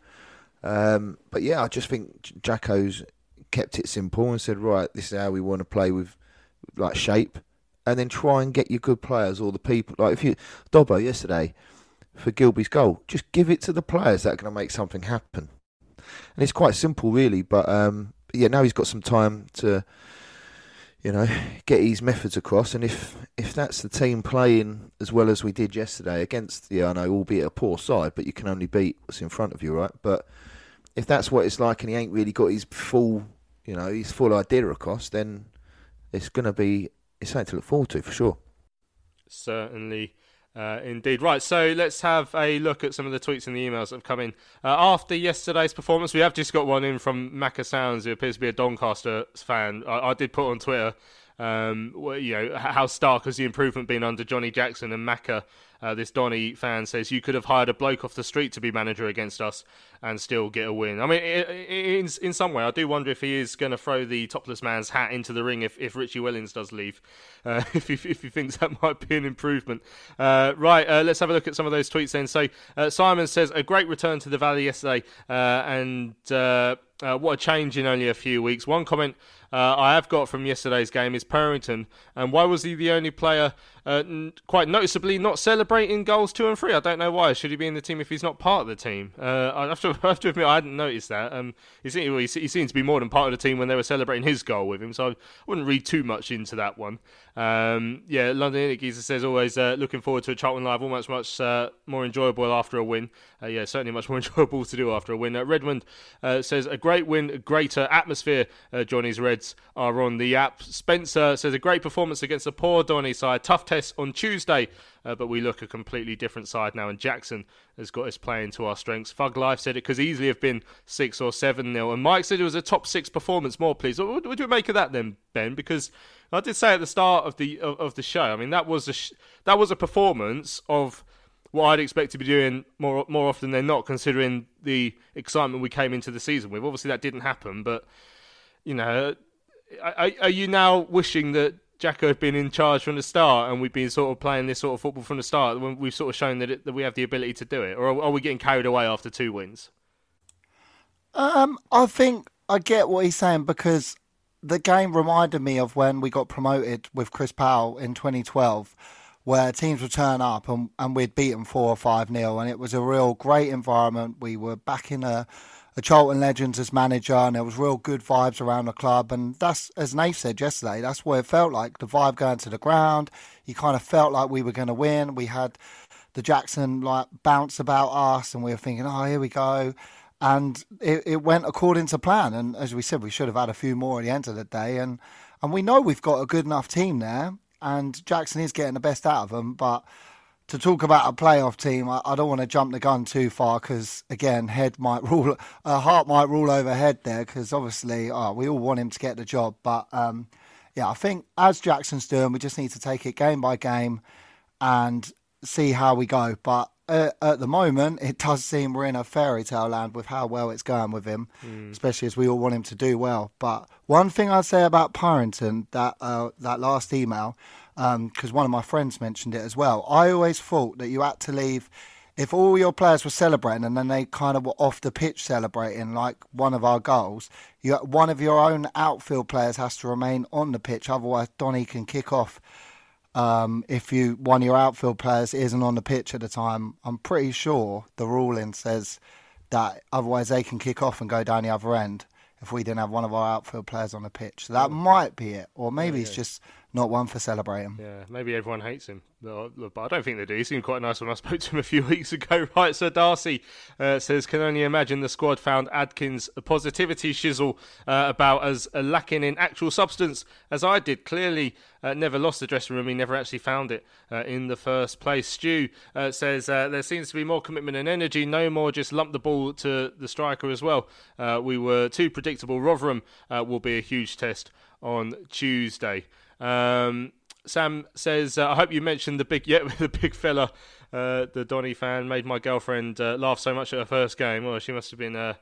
Um, but yeah, I just think Jacko's kept it simple and said, right, this is how we want to play with like shape, and then try and get your good players or the people. Like if you Dobbo yesterday for Gilbey's goal, just give it to the players that are going to make something happen. And it's quite simple, really. But um, yeah, now he's got some time to, you know, get his methods across. And if if that's the team playing as well as we did yesterday against, yeah, I know, albeit a poor side, but you can only beat what's in front of you, right? But if that's what it's like and he ain't really got his full, you know, his full idea across, then it's going to be it's something to look forward to for sure. Certainly. Uh, indeed. Right, so let's have a look at some of the tweets and the emails that have come in. Uh, after yesterday's performance, we have just got one in from Macca Sounds, who appears to be a Doncaster fan. I, I did put on Twitter, um, you know, how stark has the improvement been under Johnny Jackson and Macca uh, this Donny fan says you could have hired a bloke off the street to be manager against us and still get a win. I mean, in in some way, I do wonder if he is going to throw the topless man's hat into the ring if, if Richie Wellens does leave. Uh, [laughs] if, he, if he thinks that might be an improvement. Uh, right, uh, let's have a look at some of those tweets then. So uh, Simon says a great return to the Valley yesterday, uh, and what a change in only a few weeks. One comment uh, I have got from yesterday's game is Purrington. And why was he the only player, uh, quite noticeably, not celebrating goals two and three? I don't know why. Should he be in the team if he's not part of the team? Uh, I, have to, [laughs] I have to admit, I hadn't noticed that. Um, he, seemed, he, seems to be more than part of the team when they were celebrating his goal with him, so I wouldn't read too much into that one. Um, yeah, London Geezer says always uh, looking forward to a Charlton Live, almost much uh, more enjoyable after a win. Uh, yeah, certainly much more [laughs] enjoyable to do after a win. Uh, Redmond uh, says a great win, a greater atmosphere. Uh, Johnny's Are on the app. Spencer says a great performance against a poor Donny side. Tough test on Tuesday, uh, but we look a completely different side now. And Jackson has got his playing to our strengths. Fug Life said it could easily have been six or seven nil. And Mike said it was a top six performance. More, please. What would you make of that then, Ben? Because I did say at the start of the of, of the show. I mean, that was a sh- that was a performance of what I'd expect to be doing more more often than not, considering the excitement we came into the season with. Obviously, that didn't happen, but you know, are, are you now wishing that Jacko had been in charge from the start and we've been sort of playing this sort of football from the start when we've sort of shown that it, that we have the ability to do it, or are, are we getting carried away after two wins? Um, I think I get what he's saying because the game reminded me of when we got promoted with Chris Powell in 2012 where teams would turn up and, and we'd beat them four or five nil, and it was a real great environment. We were back in a, a Charlton Legends as manager, and there was real good vibes around the club. And that's, as Nate said yesterday, that's what it felt like. The vibe going to the ground, you kind of felt like we were going to win. We had the Jackson like bounce about us, and we were thinking, oh, here we go. And it, it went according to plan. And as we said, we should have had a few more at the end of the day. And and we know we've got a good enough team there and Jackson is getting the best out of them. But to talk about a playoff team, I, I don't want to jump the gun too far because again, head might [laughs] rule, uh, heart might rule over head there because obviously oh, we all want him to get the job. But um, yeah, I think as Jackson's doing, we just need to take it game by game and see how we go. But uh, at the moment, it does seem we're in a fairy tale land with how well it's going with him, mm. especially as we all want him to do well. But one thing I'd say about Purrington, that uh, that last email, because um, one of my friends mentioned it as well. I always thought that you had to leave if all your players were celebrating and then they kind of were off the pitch celebrating like one of our goals, you one of your own outfield players has to remain on the pitch. Otherwise, Donny can kick off um, if you one of your outfield players isn't on the pitch at the time, I'm pretty sure the ruling says that otherwise they can kick off and go down the other end if we didn't have one of our outfield players on the pitch. So that might be it, or maybe yeah, yeah. it's just not one for celebrating. Yeah, maybe everyone hates him, but I don't think they do. He seemed quite nice when I [laughs] spoke to him a few weeks ago. [laughs] Right, Sir Darcy uh, says, can only imagine the squad found Adkins positivity shizzle uh, about as uh, lacking in actual substance as I did. Clearly, uh, never lost the dressing room. He never actually found it uh, in the first place. Stu uh, says there seems to be more commitment and energy. No more just lump the ball to the striker as well. we were too predictable. Rotherham will be a huge test on Tuesday. Um, Sam says, uh, "I hope you mentioned the big, [laughs] yeah, the big fella, uh, the Donny fan made my girlfriend uh, laugh so much at her first game. Well, she must have been uh,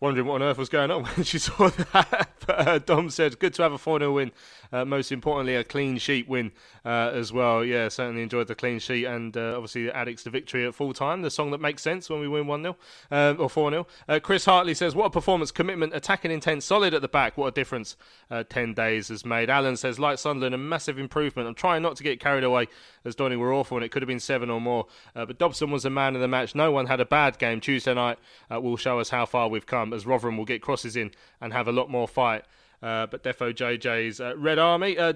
wondering what on earth was going on [laughs] when she saw that. but uh, Dom said, good to have a 4 0 win. Uh, most importantly, a clean sheet win uh, as well. Yeah, certainly enjoyed the clean sheet and uh, obviously the Addicks to victory at full time, the song that makes sense when we win 1 0 um, or 4 0. Uh, Chris Hartley says, what a performance, commitment, attacking intent, solid at the back. What a difference uh, 10 days has made. Alan says, like Sunderland, a massive improvement. I'm trying not to get carried away as Donny were awful and it could have been seven or more. but Dobson was the man of the match. No one had a bad game. Tuesday night will show us how far we've come as Rotherham will get crosses in and have a lot more fight. Uh, but Defo JJ's uh, Red Army. Uh,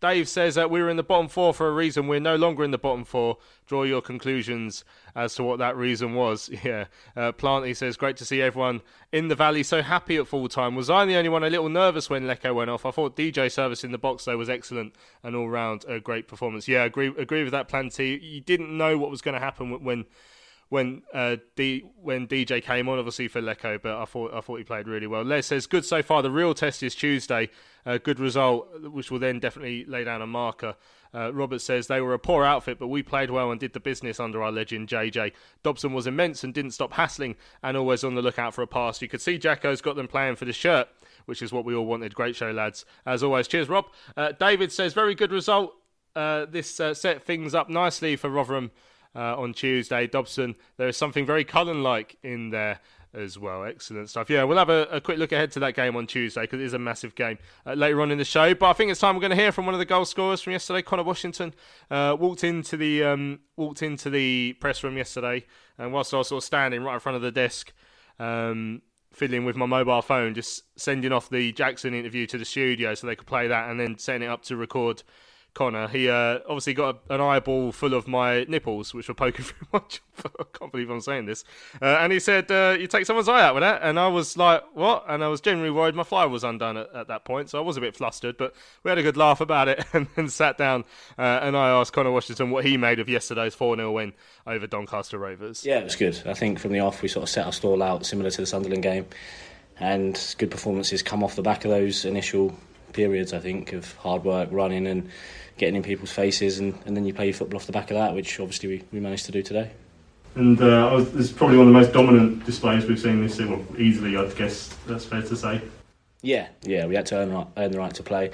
Dave says that we were in the bottom four for a reason. We're no longer in the bottom four. Draw your conclusions as to what that reason was. [laughs] Yeah. Uh, Planty says, great to see everyone in the valley so happy at full time. Was I the only one a little nervous when Leko went off? I thought DJ service in the box though was excellent and all round a great performance. Yeah, agree agree with that, Planty. You didn't know what was going to happen when when uh, D, when DJ came on, obviously for Leko, but I thought I thought he played really well. Les says good so far. The real test is Tuesday. A good result, which will then definitely lay down a marker. Uh, Robert says they were a poor outfit, but we played well and did the business under our legend JJ. Dobson was immense and didn't stop hassling and always on the lookout for a pass. You could see Jacko's got them playing for the shirt, which is what we all wanted. Great show, lads. As always, cheers, Rob. Uh, David says very good result. Uh, this uh, set things up nicely for Rotherham uh, on Tuesday. Dobson, there is something very Cullen like in there as well. Excellent stuff. Yeah, we'll have a, a, quick look ahead to that game on Tuesday because it is a massive game uh, later on in the show. But I think it's time we're going to hear from one of the goal scorers from yesterday. Conor Washington uh, walked into the um, walked into the press room yesterday, and whilst I was sort of standing right in front of the desk. Um, fiddling with my mobile phone, just sending off the Jackson interview to the studio so they could play that, and then setting it up to record Conor, he uh, obviously got an eyeball full of my nipples, which were poking [laughs] through my I can't believe I'm saying this. Uh, and he said, uh, "You take someone's eye out with that," and I was like, "What?" And I was genuinely worried my fly was undone at, at that point, so I was a bit flustered. But we had a good laugh about it, [laughs] and then sat down, uh, and I asked Conor Washington what he made of yesterday's four 0 win over Doncaster Rovers. Yeah, it was good. I think from the off we sort of set our stall out similar to the Sunderland game, and good performances come off the back of those initial periods. I think of hard work, running, and getting in people's faces, and, and then you play your football off the back of that, which obviously we, we managed to do today. And uh, was, this is probably one of the most dominant displays we've seen this season. Well, easily, I'd guess that's fair to say. Yeah, yeah, we had to earn, earn the right to play.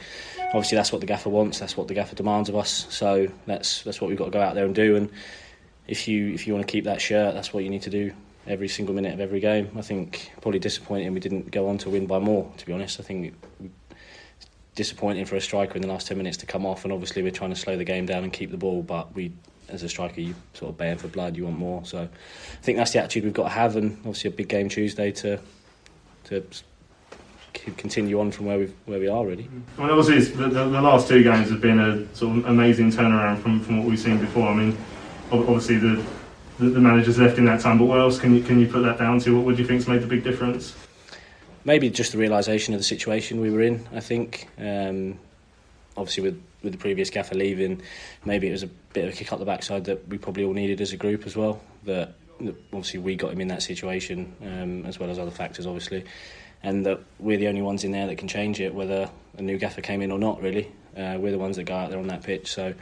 Obviously, that's what the gaffer wants. That's what the gaffer demands of us. So that's that's what we've got to go out there and do. And if you if you want to keep that shirt, that's what you need to do every single minute of every game. I think probably disappointing we didn't go on to win by more. To be honest, I think disappointing for a striker in the last 10 minutes to come off and obviously we're trying to slow the game down and keep the ball but we as a striker you sort of baying for blood you want more so I think that's the attitude we've got to have and obviously a big game Tuesday to to continue on from where we where we are really. Mm. I mean, obviously the, the, the, last two games have been a sort of amazing turnaround from, from what we've seen before. I mean, obviously the, the, the managers left in that time, but what else can you can you put that down to? What would you think's made the big difference? Maybe just the realization of the situation we were in. I think um, obviously with with the previous gaffer leaving, maybe it was a bit of a kick up the backside that we probably all needed as a group as well. That, that obviously we got him in that situation um, as well as other factors, obviously, and that we're the only ones in there that can change it, whether a new gaffer came in or not. Really, uh, we're the ones that go out there on that pitch. So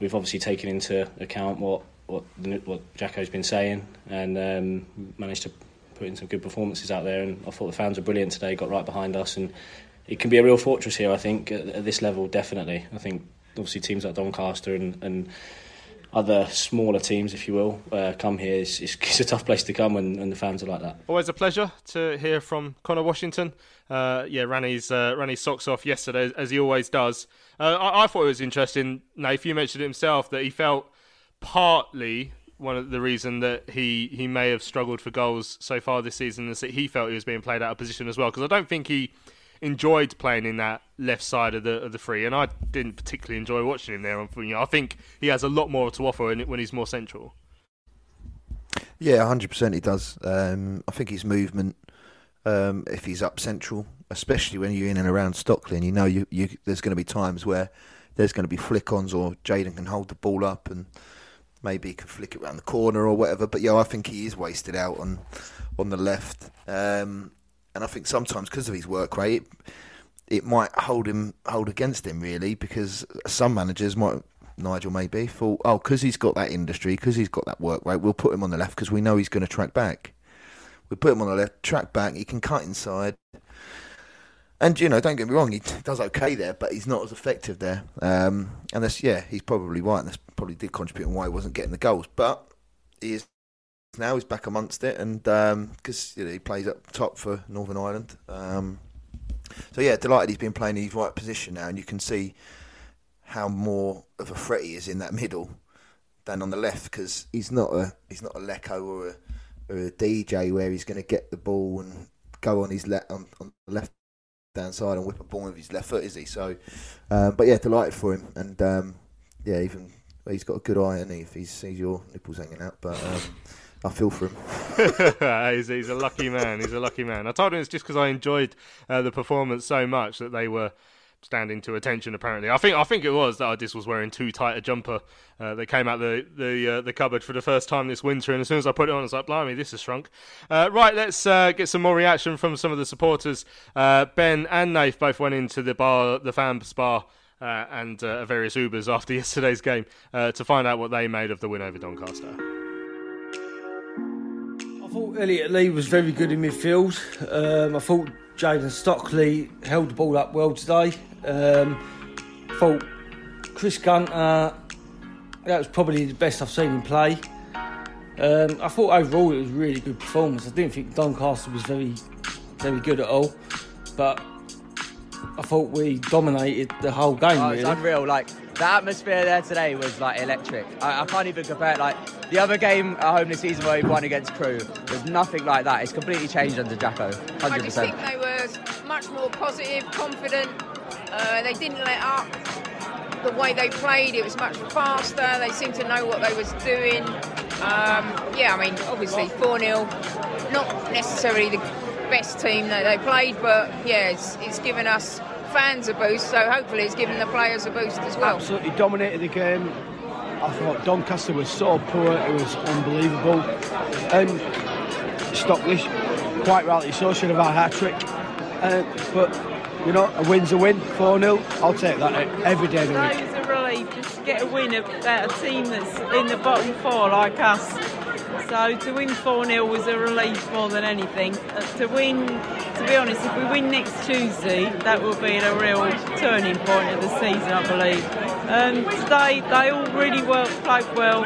we've obviously taken into account what what what Jacko's been saying and um, managed to putting some good performances out there. And I thought the fans were brilliant today, got right behind us, and it can be a real fortress here. I think at, at this level, definitely. I think obviously teams like Doncaster and, and other smaller teams, if you will, uh, come here. It's, it's, [laughs] it's, a tough place to come when, the fans are like that. Always a pleasure to hear from Conor Washington. Uh, yeah, his, uh, his socks off yesterday, as he always does. Uh, I, I, thought it was interesting, Nath, you mentioned it himself that he felt partly one of the reason that he, he may have struggled for goals so far this season is that he felt he was being played out of position as well. Because I don't think he enjoyed playing in that left side of the of the free, and I didn't particularly enjoy watching him there. You know, I think he has a lot more to offer when he's more central. Yeah, hundred percent, he does. Um, I think his movement, um, if he's up central, especially when you're in and around Stockley, and you know you, you there's going to be times where there's going to be flick-ons or Jayden can hold the ball up and maybe he can flick it around the corner or whatever. But yeah, I think he is wasted out on on the left, um, and I think sometimes because of his work rate, it, it, might hold him hold against him really because some managers might. Nigel maybe thought, oh, because he's got that industry, because he's got that work rate, we'll put him on the left because we know he's going to track back. We put him on the left, track back. He can cut inside, and you know, don't get me wrong, he [laughs] does okay there, but he's not as effective there. Um, and that's yeah, he's probably right, and that's probably did contribute on why he wasn't getting the goals. But he is now he's back amongst it, and because um, you know, he plays up top for Northern Ireland. Um, so yeah, delighted he's been playing in his right position now, and you can see how more of a threat he is in that middle than on the left because he's not a he's not a Leko or a, or a DJ where he's going to get the ball and go on his le- on, on the left downside and whip a ball with his left foot, is he? So, um, but yeah, delighted for him, and um, yeah, even he's got a good eye, and he if he sees your nipples hanging out, but. Um, I feel for him. [laughs] he's, he's, a lucky man. He's a lucky man. I told him it's just because I enjoyed uh, the performance so much that they were standing to attention. Apparently, I think I think it was that I just was wearing too tight a jumper. Uh, they came out the the uh, the cupboard for the first time this winter, and as soon as I put it on, I was like, "Blimey, this has shrunk." Uh, right, let's uh, get some more reaction from some of the supporters. Uh, ben and Nath both went into the bar, the fans bar. Uh, and various Ubers after [laughs] yesterday's game to find out what they made of the win over Doncaster. I thought Elliot Lee was very good in midfield. Um, I thought Jayden Stockley held the ball up well today. Um, thought Chris Gunter, that was probably the best I've seen him play. Um, I thought overall it was a really good performance. I didn't think Doncaster was very, very good at all, but I thought we dominated the whole game. Oh, really. it's unreal. Like the atmosphere there today was like electric. I, I, can't even compare it. Like the other game at home this season where we won against Crewe there's nothing like that. It's completely changed under Jacko. 100%. I just think they were much more positive, confident, uh, they didn't let up. The way they played, it was much faster. They seemed to know what they was doing. Um, yeah, I mean, obviously 4 0, not necessarily the best team that they played, but yeah, it's, it's given us fans a boost, so hopefully it's given the players a boost as well. Absolutely dominated the game. I thought Doncaster was so poor, it was unbelievable. And Stockley, quite rightly so, should have had a hat trick. Uh, but you know, a win's a win, 4 0. I'll take that every day of the week. It's a relief just to get a win about a team that's in the bottom four like us. So to win 4 0 was a relief more than anything. Uh, to win, to be honest, if we win next Tuesday, that will be a real turning point of the season, I believe. Um, today, they all really well, played well,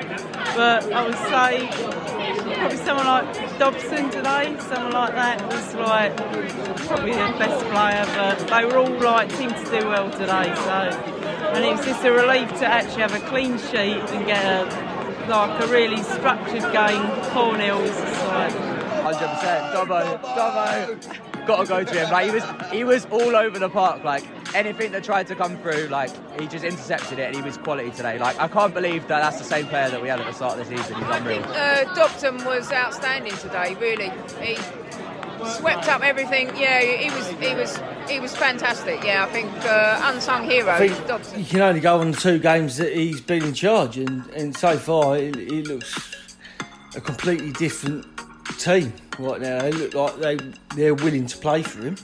but I would say probably someone like Dobson today, someone like that was like probably the best player, but they were all like seemed to do well today. So, and it was just a relief to actually have a clean sheet and get a like a really structured game, four 0 like. 100%. Dobbo, Dobbo, got to go to him. Like he was, he was all over the park. Like anything that tried to come through, like he just intercepted it, and he was quality today. Like I can't believe that that's the same player that we had at the start of the season. He's unreal. Uh, Dobson was outstanding today. Really, he swept up everything. Yeah, he was, he was, he was fantastic. Yeah, I think uh, unsung hero. Dobson. You can only go on the two games that he's been in charge, and, and so far he looks a completely different team right now. They look like they they're willing to play for him,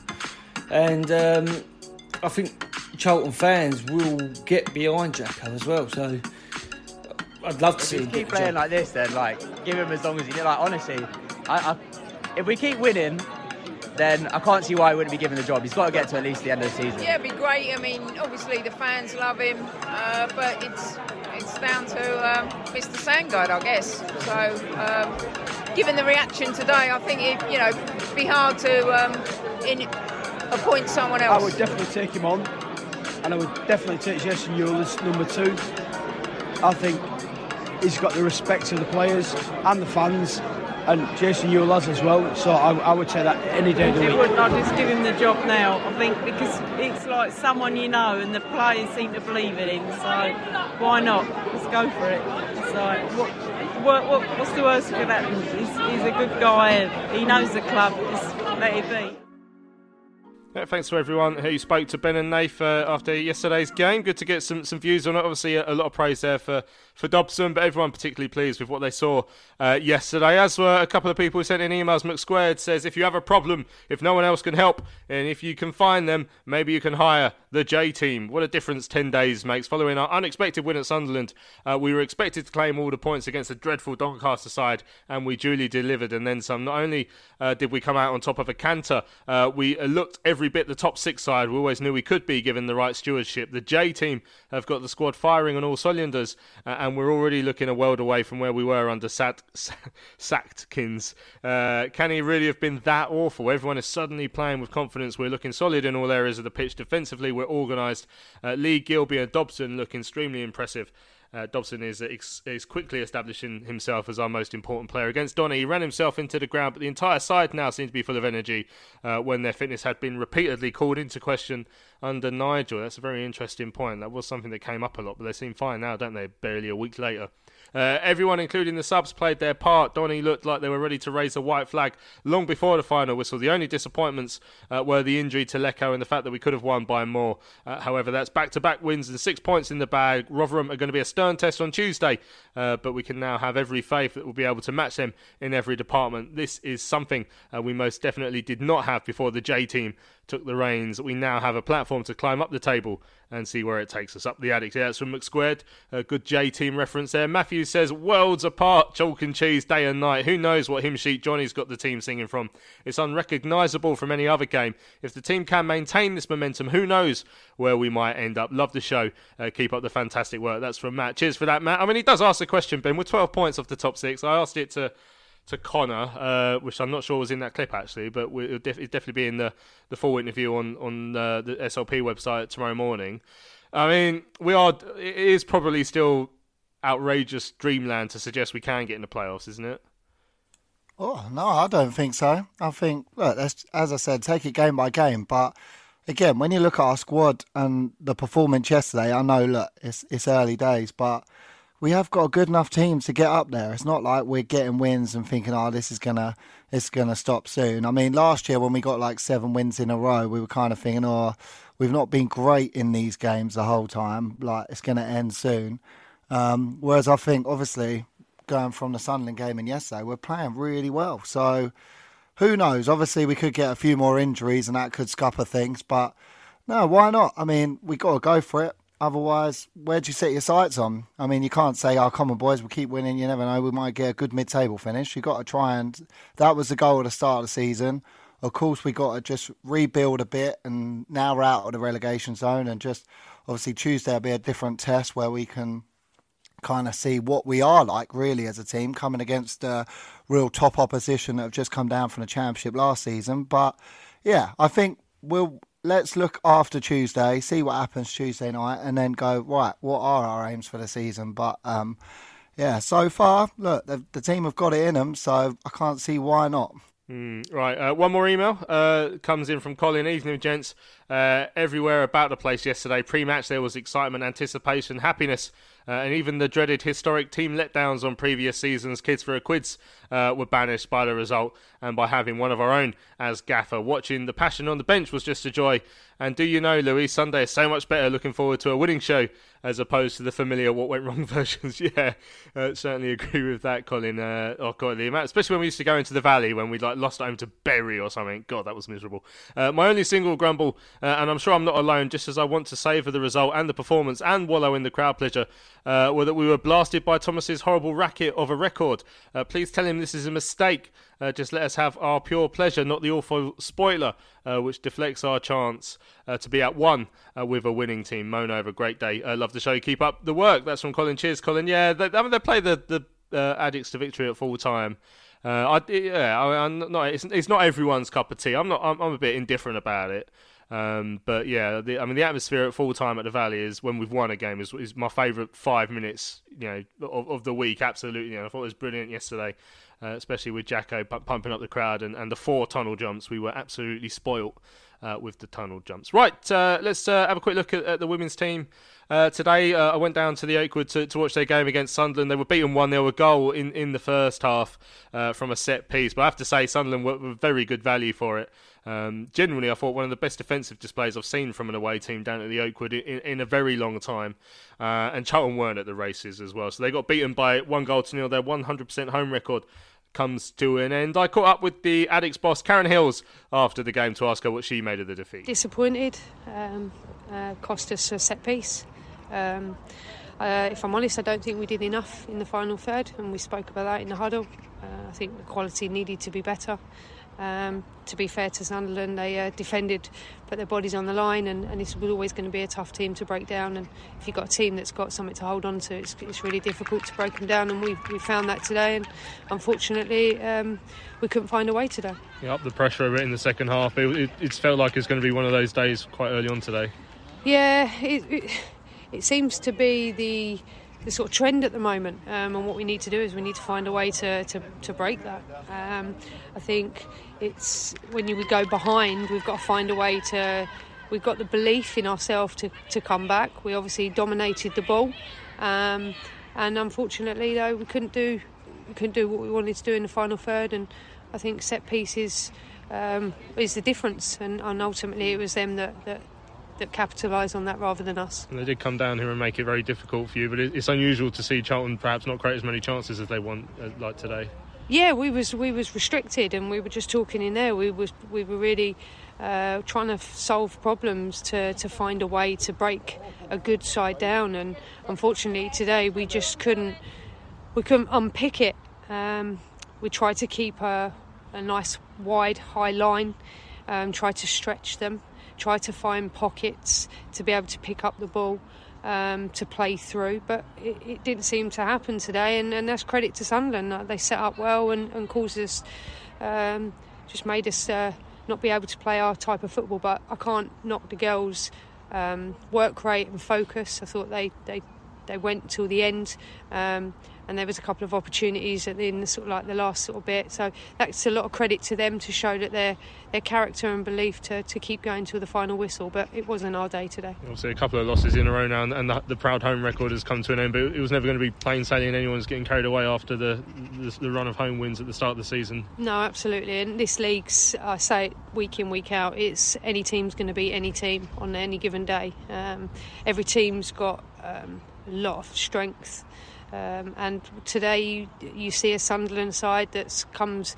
and um, I think Charlton fans will get behind Jacko as well. So I'd love to if see him keep playing like this. Then like give him as long as he did. Like honestly, I, I, if we keep winning. Then I can't see why he wouldn't be given the job. He's got to get to at least the end of the season. Yeah, it'd be great. I mean, obviously the fans love him, uh, but it's it's down to um, Mr. Sandgaard, I guess. So, um, given the reaction today, I think it you know be hard to um, in, appoint someone else. I would definitely take him on, and I would definitely take Jason Euell as number two. I think he's got the respect of the players and the fans, and Jason Euell has as well. So I, I would say that any day of the week. wouldn't. I'd just give him the job now. I think because it's like someone you know, and the players seem to believe in him. So why not? Let's go for it. So what? What, what, what's the worst that could happen? He's, he's a good guy. He knows the club. Just let it be. Yeah, thanks to everyone who spoke to Ben and Nath uh, after yesterday's game. Good to get some, some views on it. Obviously, a, a, lot of praise there for, for Dobson, but everyone particularly pleased with what they saw uh, yesterday. As were a couple of people who sent in emails. McSquared says, if you have a problem, if no one else can help, and if you can find them, maybe you can hire the J team. What a difference 10 days makes. Following our unexpected win at Sunderland, uh, we were expected to claim all the points against a dreadful Doncaster side, and we duly delivered, and then some. Not only uh, did we come out on top of a canter, uh, we looked every bit the top six side we always knew we could be given the right stewardship. The J team have got the squad firing on all cylinders, uh, and we're already looking a world away from where we were under Sat-. [laughs] Uh, can he really have been that awful? Everyone is suddenly playing with confidence. We're looking solid in all areas of the pitch. Defensively, we're organised. Uh, Lee, Gilbey, and Dobson look extremely impressive. uh, Dobson is, ex- is quickly establishing himself as our most important player. Against Donny, he ran himself into the ground, but the entire side now seems to be full of energy uh, when their fitness had been repeatedly called into question under Nigel. That's a very interesting point. That was something that came up a lot, but they seem fine now, don't they? Barely a week later. Uh, everyone, including the subs, played their part. Donny looked like they were ready to raise a white flag long before the final whistle. The only disappointments uh, were the injury to Leko and the fact that we could have won by more. Uh, however, that's back to back wins and six points in the bag. Rotherham are going to be a stern test on Tuesday, uh, but we can now have every faith that we'll be able to match them in every department. This is something uh, we most definitely did not have before the J team took the reins. We now have a platform to climb up the table and see where it takes us up the attic. Yeah, it's from McSquared. A good J team reference there. Matthew says, worlds apart, chalk and cheese, day and night. Who knows what hymn sheet Johnny's got the team singing from? It's unrecognisable from any other game. If the team can maintain this momentum, who knows where we might end up? Love the show. Uh, keep up the fantastic work. That's from Matt. Cheers for that, Matt. I mean, he does ask a question, Ben. We're 12 points off the top six. I asked it to to Conor, uh, which I'm not sure was in that clip actually, but it'll, def- it'll definitely be in the, the full interview on on uh, the SLP website tomorrow morning. I mean, we are. It is probably still outrageous dreamland to suggest we can get in the playoffs, isn't it? Oh no, I don't think so. I think look, as I said, take it game by game. But again, when you look at our squad and the performance yesterday, I know look, it's it's early days, but we have got a good enough team to get up there. It's not like we're getting wins and thinking, oh, this is gonna is gonna stop soon. I mean, last year when we got like seven wins in a row, we were kind of thinking, oh, we've not been great in these games the whole time. Like it's gonna end soon. Um, whereas I think, obviously, going from the Sunderland game and yesterday, we're playing really well. So who knows? Obviously, we could get a few more injuries and that could scupper things. But no, why not? I mean, we got to go for it. Otherwise, where do you set your sights on? I mean, you can't say, "Our oh, common boys we'll keep winning." You never know; we might get a good mid-table finish. You got to try and that was the goal at the start of the season. Of course, we got to just rebuild a bit, and now we're out of the relegation zone, and just obviously Tuesday will be a different test where we can kind of see what we are like really as a team coming against a real top opposition that have just come down from the championship last season. But yeah, I think we'll let's look after Tuesday, see what happens Tuesday night, and then go right. What are our aims for the season? But um, yeah, so far, look, the, the, team have got it in them, so I can't see why not. Mm, right, uh, one more email uh, comes in from Colin. Evening, gents. Uh, everywhere about the place yesterday, pre-match there was excitement, anticipation, happiness uh, and even the dreaded historic team letdowns on previous seasons, Kids for a Quids, uh, were banished by the result and by having one of our own as gaffer. Watching the passion on the bench was just a joy. And do you know, Louis, Sunday is so much better looking forward to a winning show as opposed to the familiar what went wrong [laughs] versions. [laughs] yeah, uh, certainly agree with that, Colin. Uh, oh, God, the amount, especially when we used to go into the valley when we like lost home to Bury or something. God, that was miserable. Uh, my only single grumble, uh, and I'm sure I'm not alone, just as I want to savour the result and the performance and wallow in the crowd pleasure, uh, were that we were blasted by Thomas's horrible racket of a record. Uh, please tell him this is a mistake. Uh, just let us have our pure pleasure, not the awful spoiler, uh, which deflects our chance uh, to be at one uh, with a winning team. Mono, have a great day. love the show. Keep up the work. That's from Colin. Cheers, Colin. Yeah, they, I mean, they play the, the Addicks to victory at full time. I, yeah, I, am not. It's, it's, not everyone's cup of tea. I'm not. I'm, I'm a bit indifferent about it. Um, but yeah, the, I mean, the atmosphere at full time at the Valley is when we've won a game is, is my favourite five minutes, you know, of, of the week. Absolutely, know, I thought it was brilliant yesterday, uh, especially with Jacko p- pumping up the crowd and, and the four tunnel jumps. We were absolutely spoilt uh, with the tunnel jumps. Right, uh, let's uh, have a quick look at, at the women's team. Uh, today, uh, I went down to the Oakwood to, to watch their game against Sunderland. They were beaten 1 0 a goal in, in the first half from a set piece. But I have to say, Sunderland were, were very good value for it. Um, generally, I thought one of the best defensive displays I've seen from an away team down at the Oakwood in, in a very long time. Uh, and Charlton weren't at the races as well. So they got beaten by one goal to nil. Their 100% home record comes to an end. I caught up with the Addicts boss, Karen Hills, after the game to ask her what she made of the defeat. Disappointed. Um, uh, cost us a set piece. Um, uh, if I'm honest, I don't think we did enough in the final third, and we spoke about that in the huddle. Uh, I think the quality needed to be better. Um, to be fair to Sunderland, they uh, defended, put their bodies on the line, and, and was always going to be a tough team to break down. And if you've got a team that's got something to hold on to, it's, it's really difficult to break them down. And we, we found that today, and unfortunately, um, we couldn't find a way today. Yeah, up the pressure a bit in the second half. It, it, it's felt like it's going to be one of those days quite early on today. Yeah, it, it, it seems to be the the sort of trend at the moment. Um, and what we need to do is we need to find a way to, to, to break that. Um, I think it's when you, we go behind, we've got to find a way to. We've got the belief in ourselves to, to come back. We obviously dominated the ball, um, and unfortunately, though, we couldn't do we couldn't do what we wanted to do in the final third. And I think set pieces um, is the difference, and, and ultimately, it was them that, that that capitalise on that rather than us. And they did come down here and make it very difficult for you, but it's unusual to see Charlton perhaps not create as many chances as they want, uh, like today. Yeah, we was we was restricted, and we were just talking in there. We was we were really uh, trying to f- solve problems to to find a way to break a good side down, and unfortunately today we just couldn't we couldn't unpick it. Um, we tried to keep a, a nice wide high line, um, tried to stretch them, try to find pockets to be able to pick up the ball. Um, to play through, but it, it, didn't seem to happen today, and, and that's credit to Sunderland. They set up well and, and caused us, um, just made us uh, not be able to play our type of football. But I can't knock the girls' um, work rate and focus. I thought they they, they went till the end. Um, and there was a couple of opportunities in the sort of like the last sort of bit. So that's a lot of credit to them to show that their their character and belief to, to keep going till the final whistle. But it wasn't our day today. Obviously, a couple of losses in a row now, and the, the proud home record has come to an end. But it was never going to be plain sailing. Anyone's getting carried away after the, the, the run of home wins at the start of the season. No, absolutely. And this league's, I say it week in week out, it's any team's going to beat any team on any given day. Um, every team's got um, a lot of strength. Um, and today you, you, see a Sunderland side that's comes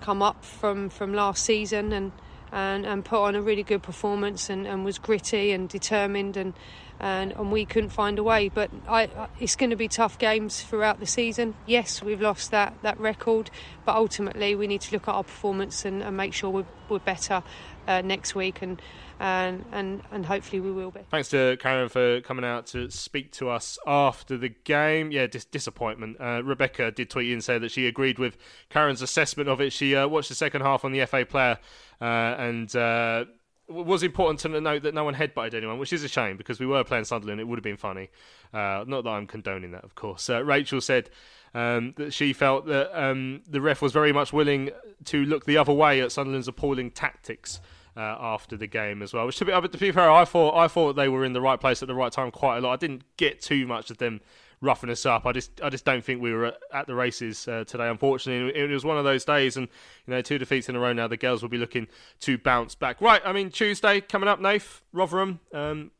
come up from, from last season and, and, and put on a really good performance and, and was gritty and determined and, and, and we couldn't find a way. But I, it's going to be tough games throughout the season. Yes, we've lost that, that record, but ultimately we need to look at our performance and, and make sure we're, we're better uh, next week. And and and and hopefully we will be. Thanks to Karen for coming out to speak to us after the game. Yeah, dis- disappointment. Uh, Rebecca did tweet in and say that she agreed with Karen's assessment of it. She uh, watched the second half on the FA Player uh, and. Uh, was important to note that no one headbutted anyone, which is a shame because we were playing Sunderland. It would have been funny. Uh, not that I'm condoning that, of course. Uh, Rachel said um, that she felt that um, the ref was very much willing to look the other way at Sunderland's appalling tactics uh, after the game as well. Which to be, to be fair, I thought I thought they were in the right place at the right time quite a lot. I didn't get too much of them roughing us up. I just I just don't think we were at, the races uh, today. Unfortunately, it, was one of those days, and you know, two defeats in a row now. The girls will be looking to bounce back. Right, I mean Tuesday coming up, Nath Rotherham, um,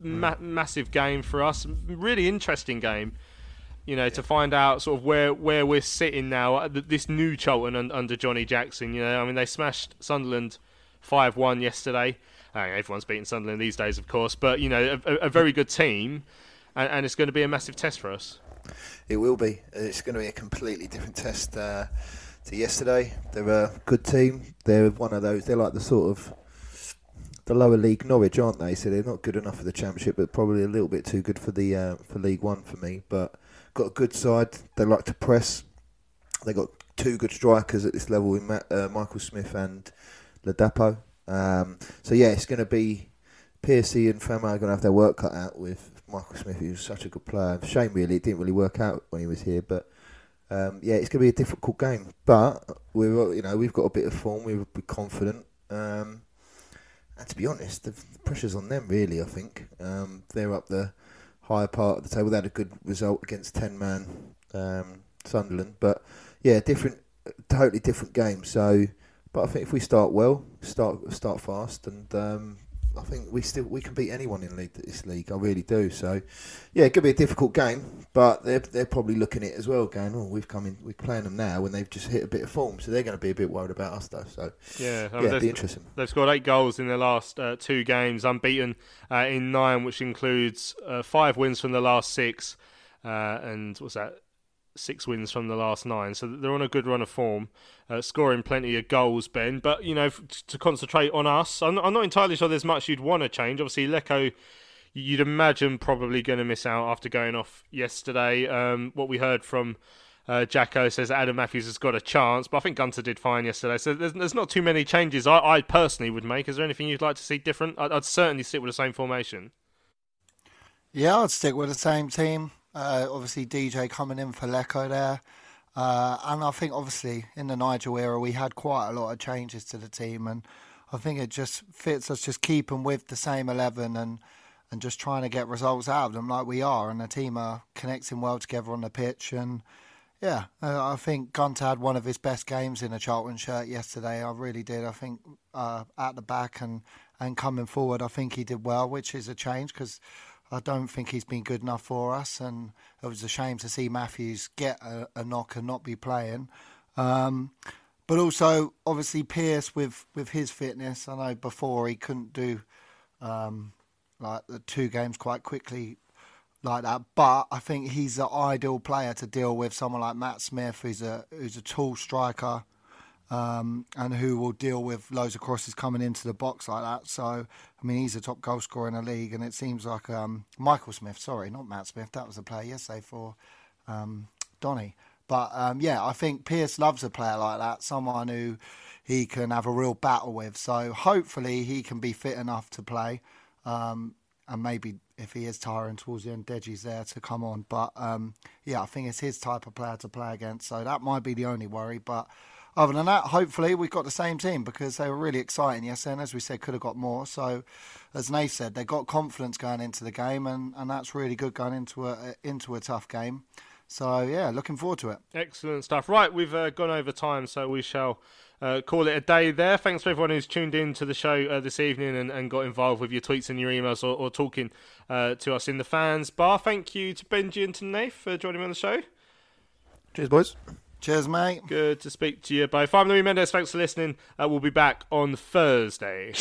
ma- massive game for us. Really interesting game. You know, yeah. to find out sort of where, where we're sitting now, this new Charlton under Johnny Jackson. You know, I mean, they smashed Sunderland 5 1 yesterday. Uh, everyone's beating Sunderland these days, of course, but you know, a, a very good team, and, and, it's going to be a massive test for us. It will be. It's going to be a completely different test uh, to yesterday. They're a good team. They're one of those. They're like the sort of the lower league Norwich, aren't they? So they're not good enough for the championship, but probably a little bit too good for the uh, for League One for me. But got a good side. They like to press. They got two good strikers at this level in uh, Michael Smith and Ladapo. Um, so yeah, it's going to be Piercy and Fama are going to have their work cut out with Michael Smith, who's such a good player. Shame really, it didn't really work out when he was here, but um, yeah, it's going to be a difficult game. But we're you know we've got a bit of form, we're confident. Um, and to be honest, the, the, pressure's on them really. I think um, they're up the higher part of the table. They had a good result against ten man um, Sunderland, but yeah, different, totally different game. So but I think if we start well, start start fast, and um, I think we still we can beat anyone in league, this league. I really do. So, yeah, it could be a difficult game, but they're they're probably looking at it as well, going, "Oh, we've come in, we're playing them now when they've just hit a bit of form, so they're going to be a bit worried about us, though." So, yeah, I mean, yeah, be interesting. They've scored eight goals in their last uh, two games, unbeaten uh, in nine, which includes uh, five wins from the last six, uh, and what's that? Six wins from the last nine, so they're on a good run of form, uh, scoring plenty of goals, Ben. But you know, to concentrate on us, I'm, I'm not entirely sure there's much you'd want to change. Obviously, Leko, you'd imagine probably going to miss out after going off yesterday. Um, what we heard from uh, Jacko says Adam Matthews has got a chance, but I think Gunter did fine yesterday. So there's, there's not too many changes I, I, personally would make. Is there anything you'd like to see different? I'd, I'd certainly stick with the same formation. Yeah, I'd stick with the same team. Uh, obviously, DJ coming in for Leko there. Uh, and I think, obviously, in the Nigel era, we had quite a lot of changes to the team. And I think it just fits us just keeping with the same 11 and, and just trying to get results out of them like we are. And the team are connecting well together on the pitch. And yeah, uh, I think Gunter had one of his best games in a Charlton shirt yesterday. I really did. I think uh, at the back and, and coming forward, I think he did well, which is a change because I don't think he's been good enough for us. And it was a shame to see Matthews get a, a knock and not be playing. Um, but also, obviously, Pearce with, with his fitness. I know before he couldn't do um, like the two games quite quickly like that. But I think he's the ideal player to deal with someone like Matt Smith, who's a who's a tall striker, um, and who will deal with loads of crosses coming into the box like that. So I mean, he's a top goal scorer in the league, and it seems like um, Michael Smith. Sorry, not Matt Smith. That was a player yesterday for um, Donny. But um, yeah, I think Pearce loves a player like that, someone who he can have a real battle with. So hopefully he can be fit enough to play. Um, and maybe if he is tiring towards the end, Deji's there to come on. But um, yeah, I think it's his type of player to play against. So that might be the only worry. But other than that, hopefully we've got the same team because they were really exciting yesterday. And as we said, could have got more. So as Nate said, they got confidence going into the game, and, and that's really good going into a into a tough game. So yeah, looking forward to it. Excellent stuff. Right, we've uh, gone over time, so we shall uh, call it a day there. Thanks to everyone who's tuned in to the show uh, this evening and, and, got involved with your tweets and your emails or, or talking uh, to us in the fans bar. Thank you to Benji and to Nath for joining me on the show. Cheers, boys. Cheers, mate. Good to speak to you both. I'm Louis Mendes. Thanks for listening. Uh, we'll be back on Thursday.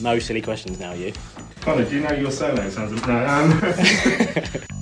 No silly questions now, you. Conor, do you know your surname? Sounds no. Um... [laughs] [laughs]